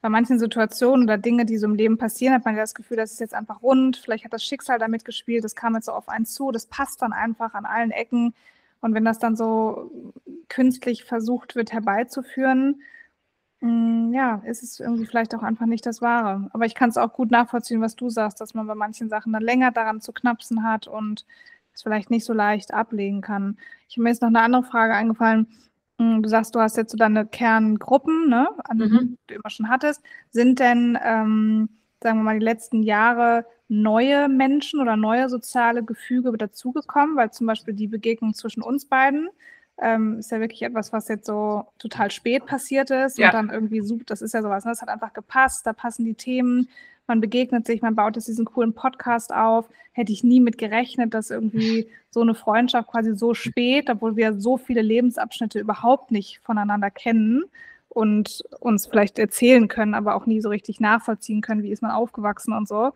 bei manchen Situationen oder Dinge, die so im Leben passieren, hat man ja das Gefühl, das ist jetzt einfach rund. Vielleicht hat das Schicksal damit gespielt, das kam jetzt so auf einen zu, das passt dann einfach an allen Ecken. Und wenn das dann so künstlich versucht wird herbeizuführen, mh, ja, ist es irgendwie vielleicht auch einfach nicht das Wahre. Aber ich kann es auch gut nachvollziehen, was du sagst, dass man bei manchen Sachen dann länger daran zu knapsen hat und es vielleicht nicht so leicht ablegen kann. Ich habe mir jetzt noch eine andere Frage eingefallen. Mm, Du sagst, du hast jetzt so deine Kerngruppen, ne, an Mhm. die du immer schon hattest. Sind denn, ähm, sagen wir mal, die letzten Jahre neue Menschen oder neue soziale Gefüge dazugekommen? Weil zum Beispiel die Begegnung zwischen uns beiden ähm, ist ja wirklich etwas, was jetzt so total spät passiert ist Ja. und dann irgendwie super, das ist ja sowas, ne? das hat einfach gepasst, da passen die Themen. Man begegnet sich, man baut jetzt diesen coolen Podcast auf. Hätte ich nie mit gerechnet, dass irgendwie so eine Freundschaft quasi so spät, obwohl wir so viele Lebensabschnitte überhaupt nicht voneinander kennen und uns vielleicht erzählen können, aber auch nie so richtig nachvollziehen können, wie ist man aufgewachsen und so.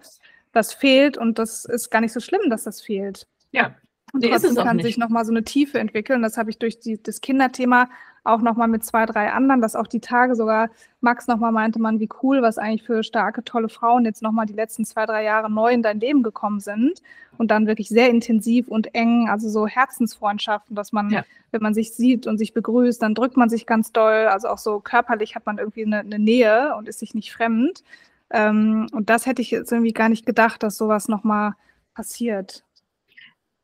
Das fehlt und das ist gar nicht so schlimm, dass das fehlt. Ja. Und nee, trotzdem kann sich nochmal so eine Tiefe entwickeln. Das habe ich durch die, das Kinderthema auch nochmal mit zwei, drei anderen, dass auch die Tage sogar Max nochmal meinte man, wie cool, was eigentlich für starke, tolle Frauen jetzt nochmal die letzten zwei, drei Jahre neu in dein Leben gekommen sind und dann wirklich sehr intensiv und eng, also so Herzensfreundschaften, dass man, ja. wenn man sich sieht und sich begrüßt, dann drückt man sich ganz doll, also auch so körperlich hat man irgendwie eine, eine Nähe und ist sich nicht fremd. Ähm, und das hätte ich jetzt irgendwie gar nicht gedacht, dass sowas nochmal passiert.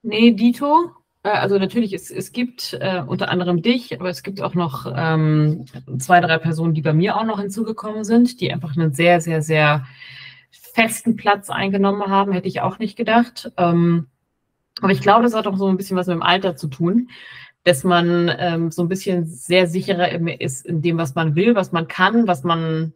Nee, Dito, also natürlich, es, es gibt äh, unter anderem dich, aber es gibt auch noch ähm, zwei, drei Personen, die bei mir auch noch hinzugekommen sind, die einfach einen sehr, sehr, sehr festen Platz eingenommen haben, hätte ich auch nicht gedacht. Ähm, aber ich glaube, das hat auch so ein bisschen was mit dem Alter zu tun, dass man ähm, so ein bisschen sehr sicherer ist in dem, was man will, was man kann, was man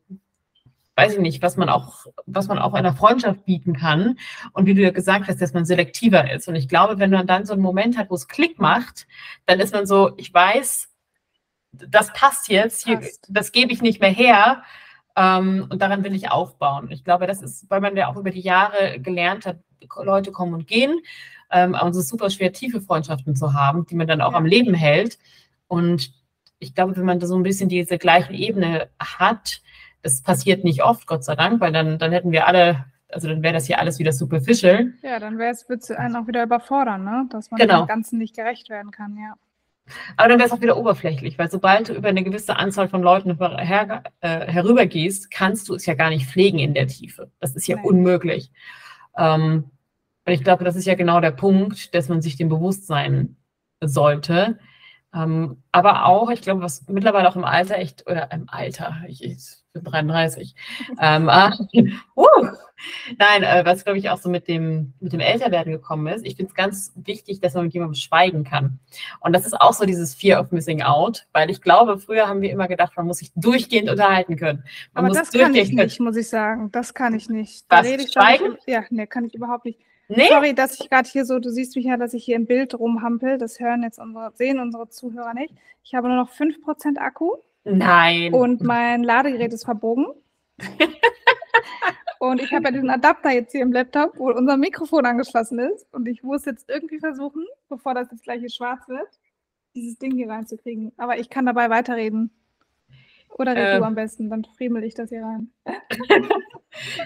weiß ich nicht, was man auch, was man auch einer Freundschaft bieten kann. Und wie du ja gesagt hast, dass man selektiver ist. Und ich glaube, wenn man dann so einen Moment hat, wo es Klick macht, dann ist man so, ich weiß, das passt jetzt, hier, das gebe ich nicht mehr her. Ähm, und daran will ich aufbauen. Ich glaube, das ist, weil man ja auch über die Jahre gelernt hat, Leute kommen und gehen. Ähm, aber es ist super schwer, tiefe Freundschaften zu haben, die man dann auch ja. am Leben hält. Und ich glaube, wenn man da so ein bisschen diese gleiche Ebene hat, das passiert nicht oft, Gott sei Dank, weil dann, dann hätten wir alle, also dann wäre das hier alles wieder superficial. Ja, dann wäre es, würde es einen auch wieder überfordern, ne? dass man genau. dem Ganzen nicht gerecht werden kann, ja. Aber dann wäre es auch wieder oberflächlich, weil sobald du über eine gewisse Anzahl von Leuten her, äh, herübergehst, kannst du es ja gar nicht pflegen in der Tiefe. Das ist ja Nein. unmöglich. Ähm, und ich glaube, das ist ja genau der Punkt, dass man sich dem bewusst sein sollte. Ähm, aber auch, ich glaube, was mittlerweile auch im Alter echt, oder im Alter, ich, ich bin 33. ähm, uh, nein, äh, was glaube ich auch so mit dem, mit dem Älterwerden gekommen ist. Ich finde es ganz wichtig, dass man mit jemandem schweigen kann. Und das ist auch so dieses Fear of Missing Out, weil ich glaube, früher haben wir immer gedacht, man muss sich durchgehend unterhalten können. Man Aber das kann ich nicht, muss ich sagen. Das kann ich nicht. Da was, rede ich schweigen? Ich, ja, nee, kann ich überhaupt nicht. Nee? Sorry, dass ich gerade hier so, du siehst mich ja, dass ich hier im Bild rumhampel. Das hören jetzt unsere, sehen unsere Zuhörer nicht. Ich habe nur noch 5% Akku. Nein. Und mein Ladegerät ist verbogen. und ich habe ja diesen Adapter jetzt hier im Laptop, wo unser Mikrofon angeschlossen ist. Und ich muss jetzt irgendwie versuchen, bevor das jetzt gleich hier schwarz wird, dieses Ding hier reinzukriegen. Aber ich kann dabei weiterreden. Oder red äh, du am besten, dann friemel ich das hier rein.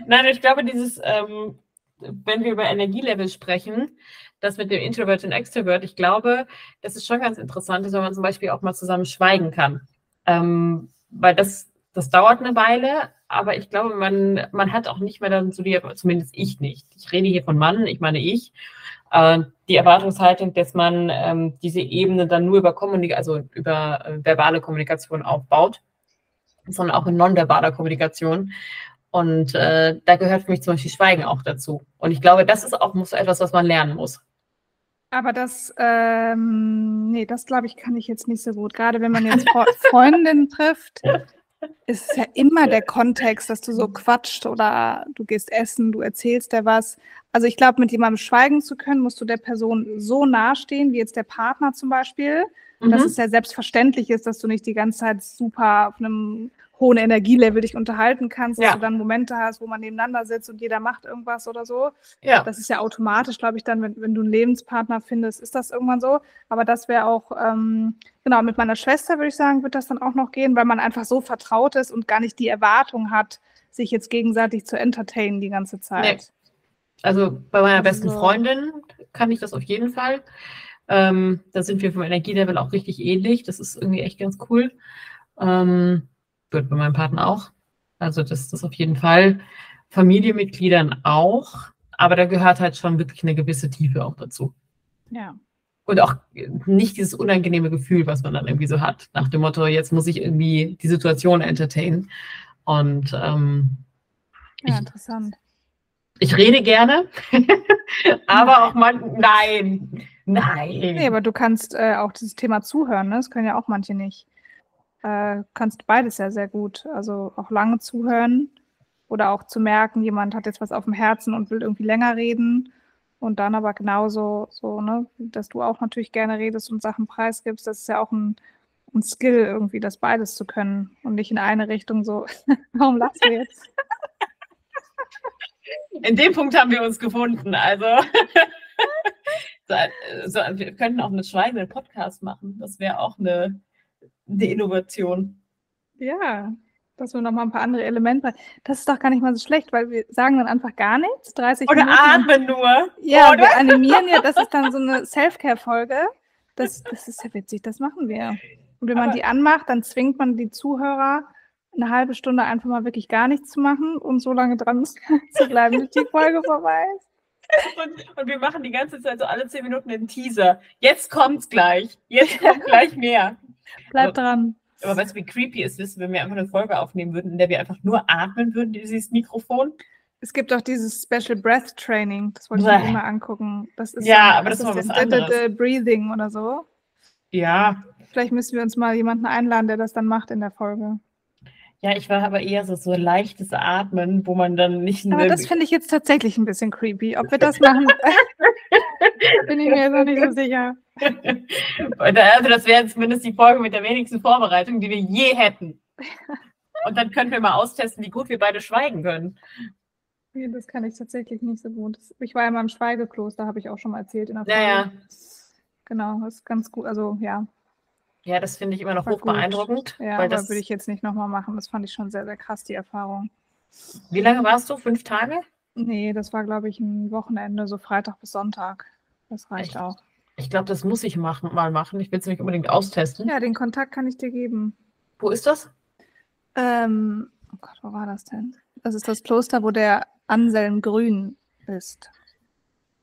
Nein, ich glaube, dieses, ähm, wenn wir über Energielevel sprechen, das mit dem Introvert und Extrovert, ich glaube, das ist schon ganz interessant, wenn man zum Beispiel auch mal zusammen schweigen kann. Ähm, weil das, das dauert eine Weile, aber ich glaube, man, man hat auch nicht mehr dann zu dir, zumindest ich nicht. Ich rede hier von Mann, ich meine ich. Äh, die Erwartungshaltung, dass man ähm, diese Ebene dann nur über Kommunik also über äh, verbale Kommunikation aufbaut, sondern auch in nonverbaler Kommunikation. Und äh, da gehört für mich zum Beispiel Schweigen auch dazu. Und ich glaube, das ist auch muss etwas, was man lernen muss. Aber das, ähm, nee, das glaube ich, kann ich jetzt nicht so gut. Gerade wenn man jetzt Freundinnen trifft, ist es ja immer der Kontext, dass du so quatscht oder du gehst essen, du erzählst dir was. Also ich glaube, mit jemandem schweigen zu können, musst du der Person so nahestehen, wie jetzt der Partner zum Beispiel, mhm. dass es ja selbstverständlich ist, dass du nicht die ganze Zeit super auf einem hohen Energielevel dich unterhalten kannst, dass ja. du dann Momente hast, wo man nebeneinander sitzt und jeder macht irgendwas oder so. Ja. Das ist ja automatisch, glaube ich, dann, wenn, wenn du einen Lebenspartner findest, ist das irgendwann so. Aber das wäre auch, ähm, genau, mit meiner Schwester würde ich sagen, wird das dann auch noch gehen, weil man einfach so vertraut ist und gar nicht die Erwartung hat, sich jetzt gegenseitig zu entertainen die ganze Zeit. Nee. Also bei meiner besten Freundin kann ich das auf jeden Fall. Ähm, da sind wir vom Energielevel auch richtig ähnlich. Das ist irgendwie echt ganz cool. Ähm, wird bei meinem Partner auch. Also das ist auf jeden Fall. Familienmitgliedern auch, aber da gehört halt schon wirklich eine gewisse Tiefe auch dazu. Ja. Und auch nicht dieses unangenehme Gefühl, was man dann irgendwie so hat, nach dem Motto, jetzt muss ich irgendwie die Situation entertainen. Und ähm, ja, ich, interessant. Ich rede gerne, aber auch mal, nein, nein. Nee, aber du kannst äh, auch dieses Thema zuhören, ne? Das können ja auch manche nicht äh, kannst beides ja sehr gut. Also auch lange zuhören Oder auch zu merken, jemand hat jetzt was auf dem Herzen und will irgendwie länger reden. Und dann aber genauso, so, ne, dass du auch natürlich gerne redest und Sachen preisgibst. Das ist ja auch ein, ein Skill, irgendwie das beides zu können und nicht in eine Richtung so, warum lachst du jetzt? In dem Punkt haben wir uns gefunden. Also, so, so, wir könnten auch einen schweigenden Podcast machen. Das wäre auch eine, eine Innovation. Ja, dass wir nochmal ein paar andere Elemente. Das ist doch gar nicht mal so schlecht, weil wir sagen dann einfach gar nichts. 30 Oder Minuten. atmen nur. Ja, oder? wir animieren ja, das ist dann so eine Self-Care-Folge. Das, das ist ja witzig, das machen wir. Und wenn man Aber- die anmacht, dann zwingt man die Zuhörer, eine halbe Stunde einfach mal wirklich gar nichts zu machen und so lange dran zu bleiben, bis die Folge vorbei ist. Und, und wir machen die ganze Zeit so alle zehn Minuten einen Teaser. Jetzt kommt's gleich. Jetzt kommt gleich mehr. Bleibt dran. Aber weißt du, wie creepy es ist, wenn wir einfach eine Folge aufnehmen würden, in der wir einfach nur atmen würden, dieses Mikrofon? Es gibt auch dieses Special Breath Training, das wollte ich mir immer angucken. Das ist Ja, so, aber das ist mal was d- d- d- anderes. Breathing oder so. Ja. Vielleicht müssen wir uns mal jemanden einladen, der das dann macht in der Folge. Ja, ich war aber eher so, so leichtes Atmen, wo man dann nicht Aber das finde ich jetzt tatsächlich ein bisschen creepy. Ob wir das machen, bin ich mir jetzt noch nicht so sicher. also das wäre zumindest die Folge mit der wenigsten Vorbereitung, die wir je hätten. Und dann können wir mal austesten, wie gut wir beide schweigen können. Nee, das kann ich tatsächlich nicht so gut. Ich war ja mal im Schweigekloster, habe ich auch schon mal erzählt in der Folge. Ja, ja. Genau, das ist ganz gut. Also ja, Ja, das finde ich immer noch hoch beeindruckend. Ja, weil das, würde ich jetzt nicht nochmal machen. Das fand ich schon sehr, sehr krass, die Erfahrung. wie lange warst du? Fünf Tage? Nee, das war, glaube ich, ein Wochenende, so Freitag bis Sonntag. Das reicht Echt? auch. Ich glaube, das muss ich machen, mal machen. Ich will es nämlich unbedingt austesten. Ja, den Kontakt kann ich dir geben. Wo ist das? Ähm, oh Gott, wo war das denn? Das ist das Kloster, wo der Anselm Grün ist.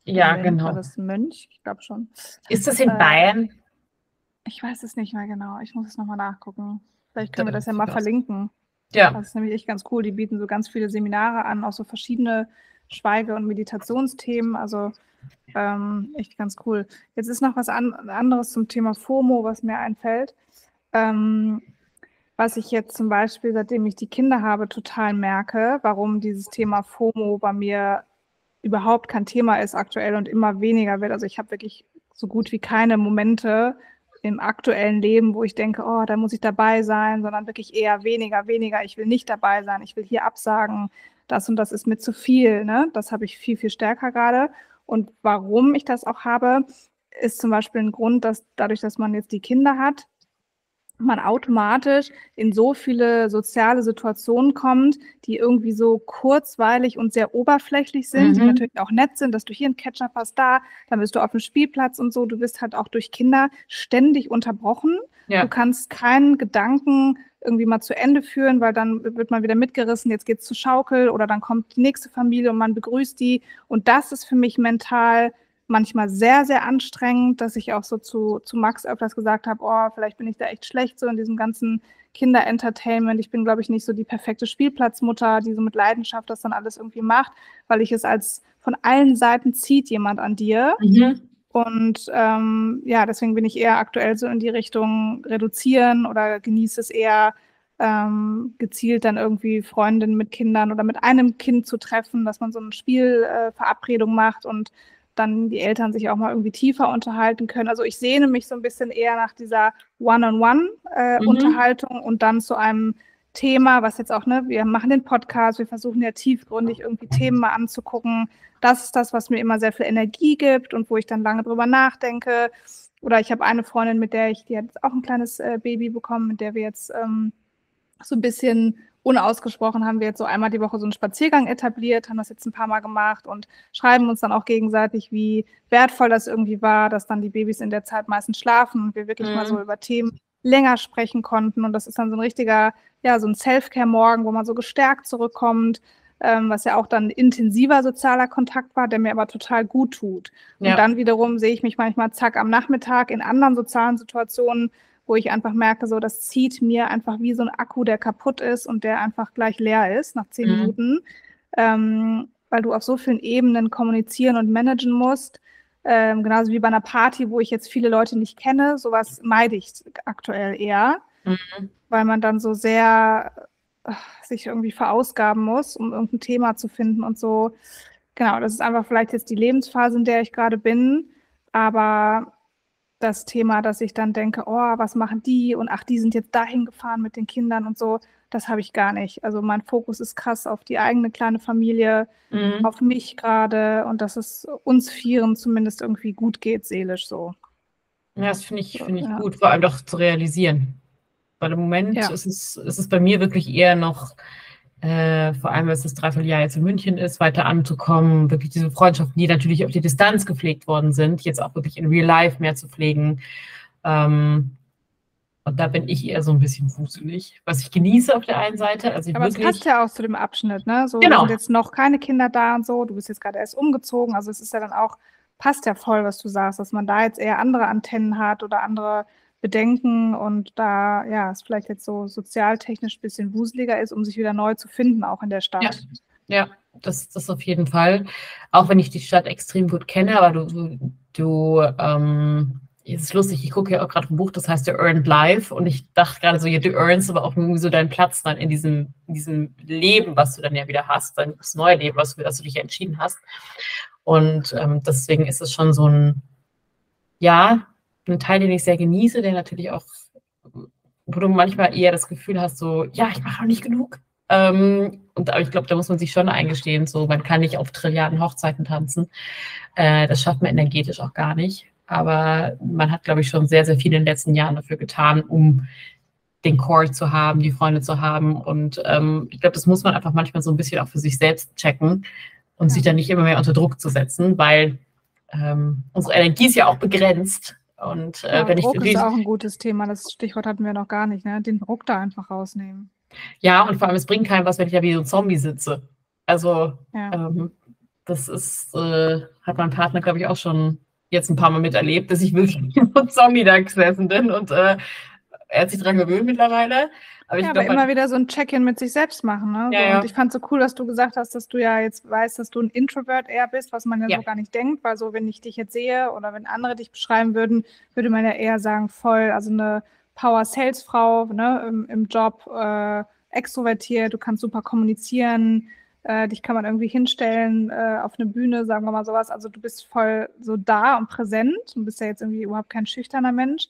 Ja, Moment, genau. War das ein Mönch? Ich glaube schon. Ist das in Äh, Bayern? Ich weiß es nicht mehr genau. Ich muss es nochmal nachgucken. Vielleicht können wir Da das ja mal aus. verlinken. Ja. Das ist nämlich echt ganz cool. Die bieten so ganz viele Seminare an, auch so verschiedene Schweige- und Meditationsthemen. Also ähm, echt ganz cool. Jetzt ist noch was an anderes zum Thema FOMO, was mir einfällt. Ähm, was ich jetzt zum Beispiel, seitdem ich die Kinder habe, total merke, warum dieses Thema FOMO bei mir überhaupt kein Thema ist aktuell und immer weniger wird. Also ich habe wirklich so gut wie keine Momente im aktuellen Leben, wo ich denke, oh, da muss ich dabei sein, sondern wirklich eher weniger, weniger. Ich will nicht dabei sein, ich will hier absagen, das und das ist mir zu viel. Ne? Das habe ich viel, viel stärker gerade. Und warum ich das auch habe, ist zum Beispiel ein Grund, dass dadurch, dass man jetzt die Kinder hat, man automatisch in so viele soziale Situationen kommt, die irgendwie so kurzweilig und sehr oberflächlich sind, die Mhm. natürlich auch nett sind, dass du hier einen Ketchup hast, da, dann bist du auf dem Spielplatz und so. Du bist halt auch durch Kinder ständig unterbrochen. Ja. Du kannst keinen Gedanken irgendwie mal zu Ende führen, weil dann wird man wieder mitgerissen, jetzt geht's zur Schaukel oder dann kommt die nächste Familie und man begrüßt die. Und das ist für mich mental manchmal sehr, sehr anstrengend, dass ich auch so zu, zu Max öfters gesagt habe, oh, vielleicht bin ich da echt schlecht so in diesem ganzen Kinderentertainment. Ich bin, glaube ich, nicht so die perfekte Spielplatzmutter, die so mit Leidenschaft das dann alles irgendwie macht, weil ich es als von allen Seiten zieht jemand an dir. Mhm. Und ähm, ja, deswegen bin ich eher aktuell so in die Richtung reduzieren oder genieße es eher ähm, gezielt dann irgendwie Freundinnen mit Kindern oder mit einem Kind zu treffen, dass man so eine Spielverabredung äh, macht und dann die Eltern sich auch mal irgendwie tiefer unterhalten können. Also ich sehne mich so ein bisschen eher nach dieser One-on-One-Unterhaltung Mhm. und dann zu einem Thema, was jetzt auch, ne, wir machen den Podcast, wir versuchen ja tiefgründig irgendwie Themen mal anzugucken. Das ist das, was mir immer sehr viel Energie gibt und wo ich dann lange drüber nachdenke. Oder ich habe eine Freundin, mit der ich, die hat jetzt auch ein kleines äh, Baby bekommen, mit der wir jetzt ähm, so ein bisschen unausgesprochen haben wir jetzt so einmal die Woche so einen Spaziergang etabliert, haben das jetzt ein paar Mal gemacht und schreiben uns dann auch gegenseitig, wie wertvoll das irgendwie war, dass dann die Babys in der Zeit meistens schlafen und wir wirklich Mhm. mal so über Themen länger sprechen konnten. Und das ist dann so ein richtiger, ja, so ein Self-Care-Morgen, wo man so gestärkt zurückkommt, ähm, was ja auch dann intensiver sozialer Kontakt war, der mir aber total gut tut. Ja. Und dann wiederum sehe ich mich manchmal zack am Nachmittag in anderen sozialen Situationen, wo ich einfach merke, so das zieht mir einfach wie so ein Akku, der kaputt ist und der einfach gleich leer ist nach zehn Mhm. Minuten, ähm, weil du auf so vielen Ebenen kommunizieren und managen musst. Ähm, genauso wie bei einer Party, wo ich jetzt viele Leute nicht kenne, sowas meide ich aktuell eher, Mhm. weil man dann so sehr sich irgendwie verausgaben muss, um irgendein Thema zu finden und so. Genau, das ist einfach vielleicht jetzt die Lebensphase, in der ich gerade bin. Aber das Thema, dass ich dann denke, oh, was machen die? Und ach, die sind jetzt dahin gefahren mit den Kindern und so, das habe ich gar nicht. Also mein Fokus ist krass auf die eigene kleine Familie, mhm. auf mich gerade und dass es uns Vieren zumindest irgendwie gut geht, seelisch so. Ja, das finde ich, find ich ja. gut, vor allem doch zu realisieren. Weil im Moment ja. ist, es, ist es bei mir wirklich eher noch, äh, vor allem, weil es das Dreivierteljahr jetzt in München ist, weiter anzukommen, wirklich diese Freundschaften, die natürlich auf die Distanz gepflegt worden sind, jetzt auch wirklich in Real Life mehr zu pflegen. Ähm, und da bin ich eher so ein bisschen wuselig, was ich genieße auf der einen Seite. Also Aber es passt ja auch zu dem Abschnitt, ne? So genau. sind jetzt noch keine Kinder da und so. Du bist jetzt gerade erst umgezogen. Also es ist ja dann auch, passt ja voll, was du sagst, dass man da jetzt eher andere Antennen hat oder andere Bedenken und da, ja, es vielleicht jetzt so sozialtechnisch ein bisschen wuseliger ist, um sich wieder neu zu finden, auch in der Stadt. Ja, ja das, das auf jeden Fall. Auch wenn ich die Stadt extrem gut kenne, aber du, du, ähm, es ist lustig, ich gucke ja auch gerade ein Buch, das heißt The Earned Life und ich dachte gerade so, ja, du earnst aber auch irgendwie so deinen Platz dann in diesem, in diesem Leben, was du dann ja wieder hast, dein, das neue Leben, was, für das du dich entschieden hast. Und ähm, deswegen ist es schon so ein, ja, ein Teil, den ich sehr genieße, der natürlich auch, wo du manchmal eher das Gefühl hast, so, ja, ich mache noch nicht genug. Ähm, und aber ich glaube, da muss man sich schon eingestehen, so, man kann nicht auf Trilliarden Hochzeiten tanzen. Äh, das schafft man energetisch auch gar nicht. Aber man hat, glaube ich, schon sehr, sehr viel in den letzten Jahren dafür getan, um den Core zu haben, die Freunde zu haben. Und ähm, ich glaube, das muss man einfach manchmal so ein bisschen auch für sich selbst checken und ja. sich dann nicht immer mehr unter Druck zu setzen, weil ähm, unsere Energie ist ja auch begrenzt. Und äh, ja, wenn Druck ich ist auch ein gutes Thema. Das Stichwort hatten wir noch gar nicht. Ne? Den Druck da einfach rausnehmen. Ja, und vor allem es bringt keinem was, wenn ich da wie so ein Zombie sitze. Also ja. ähm, das ist, äh, hat mein Partner, glaube ich, auch schon jetzt ein paar Mal miterlebt, dass ich wirklich wie so ein Zombie da gesessen bin und äh, er hat sich daran gewöhnt mittlerweile. Aber, ja, aber glaub, immer wieder so ein Check-in mit sich selbst machen. Ne? Ja, so, ja. Und ich fand es so cool, dass du gesagt hast, dass du ja jetzt weißt, dass du ein Introvert eher bist, was man ja, ja, so gar nicht denkt, weil so, wenn ich dich jetzt sehe oder wenn andere dich beschreiben würden, würde man ja eher sagen, voll, also eine Power-Sales-Frau ne, im, im Job, äh, extrovertiert, du kannst super kommunizieren, äh, dich kann man irgendwie hinstellen äh, auf eine Bühne, sagen wir mal sowas. Also du bist voll so da und präsent und bist ja jetzt irgendwie überhaupt kein schüchterner Mensch.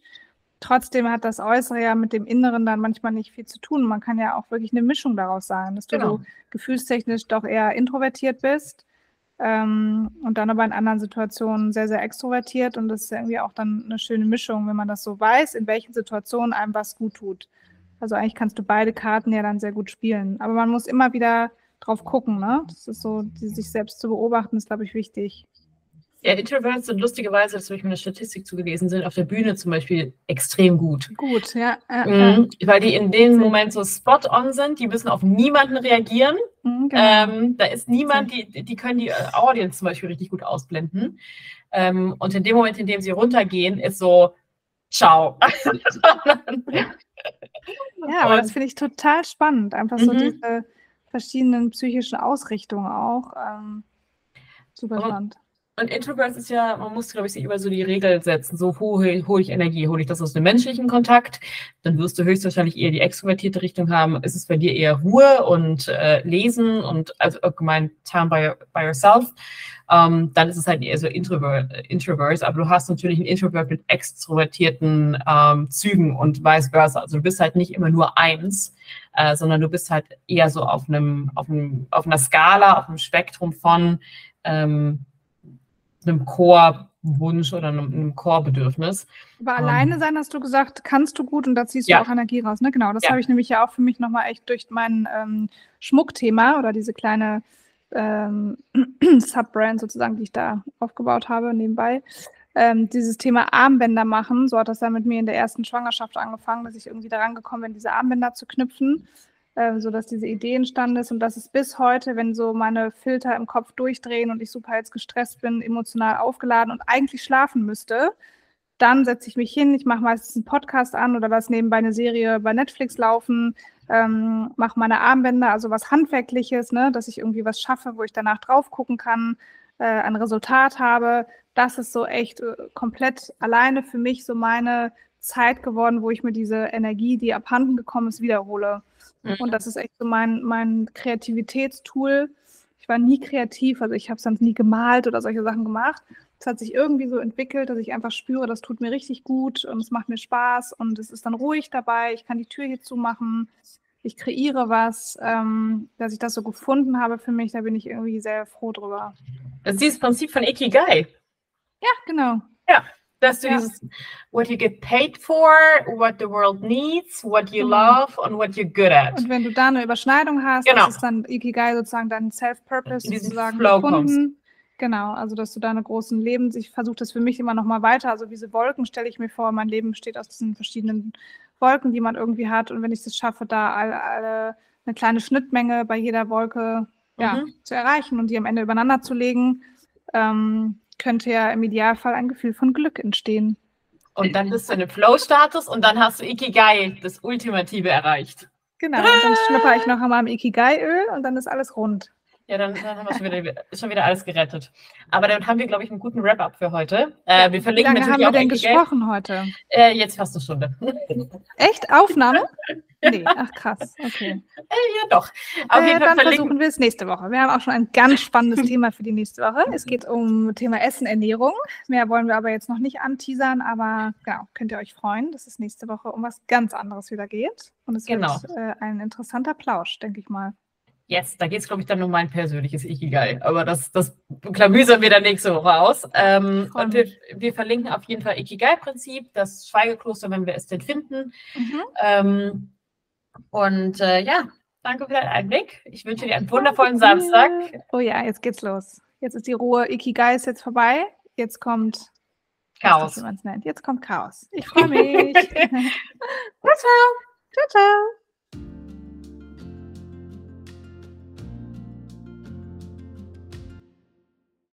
Trotzdem hat das Äußere ja mit dem Inneren dann manchmal nicht viel zu tun. Man kann ja auch wirklich eine Mischung daraus sagen, dass du genau. so gefühlstechnisch doch eher introvertiert bist ähm, und dann aber in anderen Situationen sehr, sehr extrovertiert. Und das ist irgendwie auch dann eine schöne Mischung, wenn man das so weiß, in welchen Situationen einem was gut tut. Also eigentlich kannst du beide Karten ja dann sehr gut spielen. Aber man muss immer wieder drauf gucken, ne? Das ist so, sich selbst zu beobachten, ist, glaube ich, wichtig. Ja, Introverts sind lustigerweise, das habe ich mir eine Statistik zugelesen, sind auf der Bühne zum Beispiel extrem gut. Gut, ja. Äh, mhm, weil die in dem Moment so spot on sind, die müssen auf niemanden reagieren. Mhm, genau. ähm, da ist niemand, die, die können die äh, Audience zum Beispiel richtig gut ausblenden. Ähm, und in dem Moment, in dem sie runtergehen, ist so, ciao. ja, aber das finde ich total spannend. Einfach so mhm. diese verschiedenen psychischen Ausrichtungen auch. Ähm, super spannend. Und Introverts ist ja, man muss, glaube ich, sich über so die Regel setzen. So hole hol ich Energie, hole ich das aus dem menschlichen Kontakt, dann wirst du höchstwahrscheinlich eher die extrovertierte Richtung haben. Ist es bei dir eher Ruhe und äh, Lesen und also allgemein Time by, by yourself? Ähm, dann ist es halt eher so Introvert, Introverts, aber du hast natürlich einen Introvert mit extrovertierten ähm, Zügen und vice versa. Also du bist halt nicht immer nur eins, äh, sondern du bist halt eher so auf einem, auf einem, auf einer Skala, auf einem Spektrum von ähm, einem Chorwunsch oder einem, einem Chorbedürfnis. Aber ähm, alleine sein, hast du gesagt, kannst du gut und da ziehst ja. du auch Energie raus. Ne? Genau, das ja. habe ich nämlich ja auch für mich nochmal echt durch mein ähm, Schmuckthema oder diese kleine ähm, Subbrand sozusagen, die ich da aufgebaut habe nebenbei. Ähm, dieses Thema Armbänder machen, so hat das ja mit mir in der ersten Schwangerschaft angefangen, dass ich irgendwie daran gekommen bin, diese Armbänder zu knüpfen äh, so dass diese Idee entstanden ist und dass es bis heute, wenn so meine Filter im Kopf durchdrehen und ich super jetzt gestresst bin, emotional aufgeladen und eigentlich schlafen müsste, dann setze ich mich hin, ich mache meistens einen Podcast an oder lasse nebenbei eine Serie bei Netflix laufen, ähm, mache meine Armbänder, also was Handwerkliches, ne, dass ich irgendwie was schaffe, wo ich danach drauf gucken kann, äh, ein Resultat habe. Das ist so echt äh, komplett alleine für mich so meine Zeit geworden, wo ich mir diese Energie, die abhanden gekommen ist, wiederhole. Mhm. Und das ist echt so mein, mein Kreativitätstool. Ich war nie kreativ, also ich habe sonst nie gemalt oder solche Sachen gemacht. Es hat sich irgendwie so entwickelt, dass ich einfach spüre, das tut mir richtig gut und es macht mir Spaß und es ist dann ruhig dabei. Ich kann die Tür hier zumachen ich kreiere was, ähm, dass ich das so gefunden habe für mich, da bin ich irgendwie sehr froh drüber. Das ist dieses Prinzip von Ikigai. Ja, genau. Ja, dass du ja. dieses what you get paid for, what the world needs, what you mhm. love and what you're good at. Und wenn du da eine Überschneidung hast, genau. das ist dann Ikigai sozusagen dein Self-Purpose sozusagen Flow gefunden. Kommst. Genau, also dass du deine großen Lebens, ich versuche das für mich immer noch mal weiter, also diese Wolken stelle ich mir vor, mein Leben besteht aus diesen verschiedenen Wolken, die man irgendwie hat. Und wenn ich es schaffe, da alle, alle eine kleine Schnittmenge bei jeder Wolke ja, mhm. zu erreichen und die am Ende übereinander zu legen, ähm, könnte ja im Idealfall ein Gefühl von Glück entstehen. Und dann bist du in einem Flow-Status und dann hast du Ikigai, das Ultimative, erreicht. Genau, und dann schnupper ich noch einmal am Ikigai-Öl und dann ist alles rund. Ja, dann, dann haben wir schon wieder, schon wieder alles gerettet. Aber dann haben wir, glaube ich, einen guten Wrap-up für heute. Äh, wir verlinken Wie lange haben wir denn gesprochen heute? Äh, jetzt fast eine Stunde. Echt? Aufnahme? Nee, ach krass, okay. Äh, ja, doch. Auf äh, dann versuchen wir es nächste Woche. Wir haben auch schon ein ganz spannendes Thema für die nächste Woche. Es geht um Thema Essen, Ernährung. Mehr wollen wir aber jetzt noch nicht anteasern, aber genau, könnt ihr euch freuen, dass es nächste Woche um was ganz anderes wieder geht. Und es genau. wird äh, ein interessanter Plausch, denke ich mal. Yes, da geht es, glaube ich, dann um mein persönliches Ikigai. Aber das, das klamüsern wir dann nächste Woche aus. Ähm, und wir, wir, verlinken auf jeden Fall Ikigai-Prinzip, das Schweigekloster, wenn wir es denn finden. Mhm. Ähm, und äh, ja, danke für deinen Einblick. Ich wünsche dir einen wundervollen Samstag. Oh ja, jetzt geht's los. Jetzt ist die Ruhe. Ikigai ist jetzt vorbei. Jetzt kommt Chaos. Nicht, nennt. Jetzt kommt Chaos. Ich freue mich. ciao, ciao. Ciao, ciao.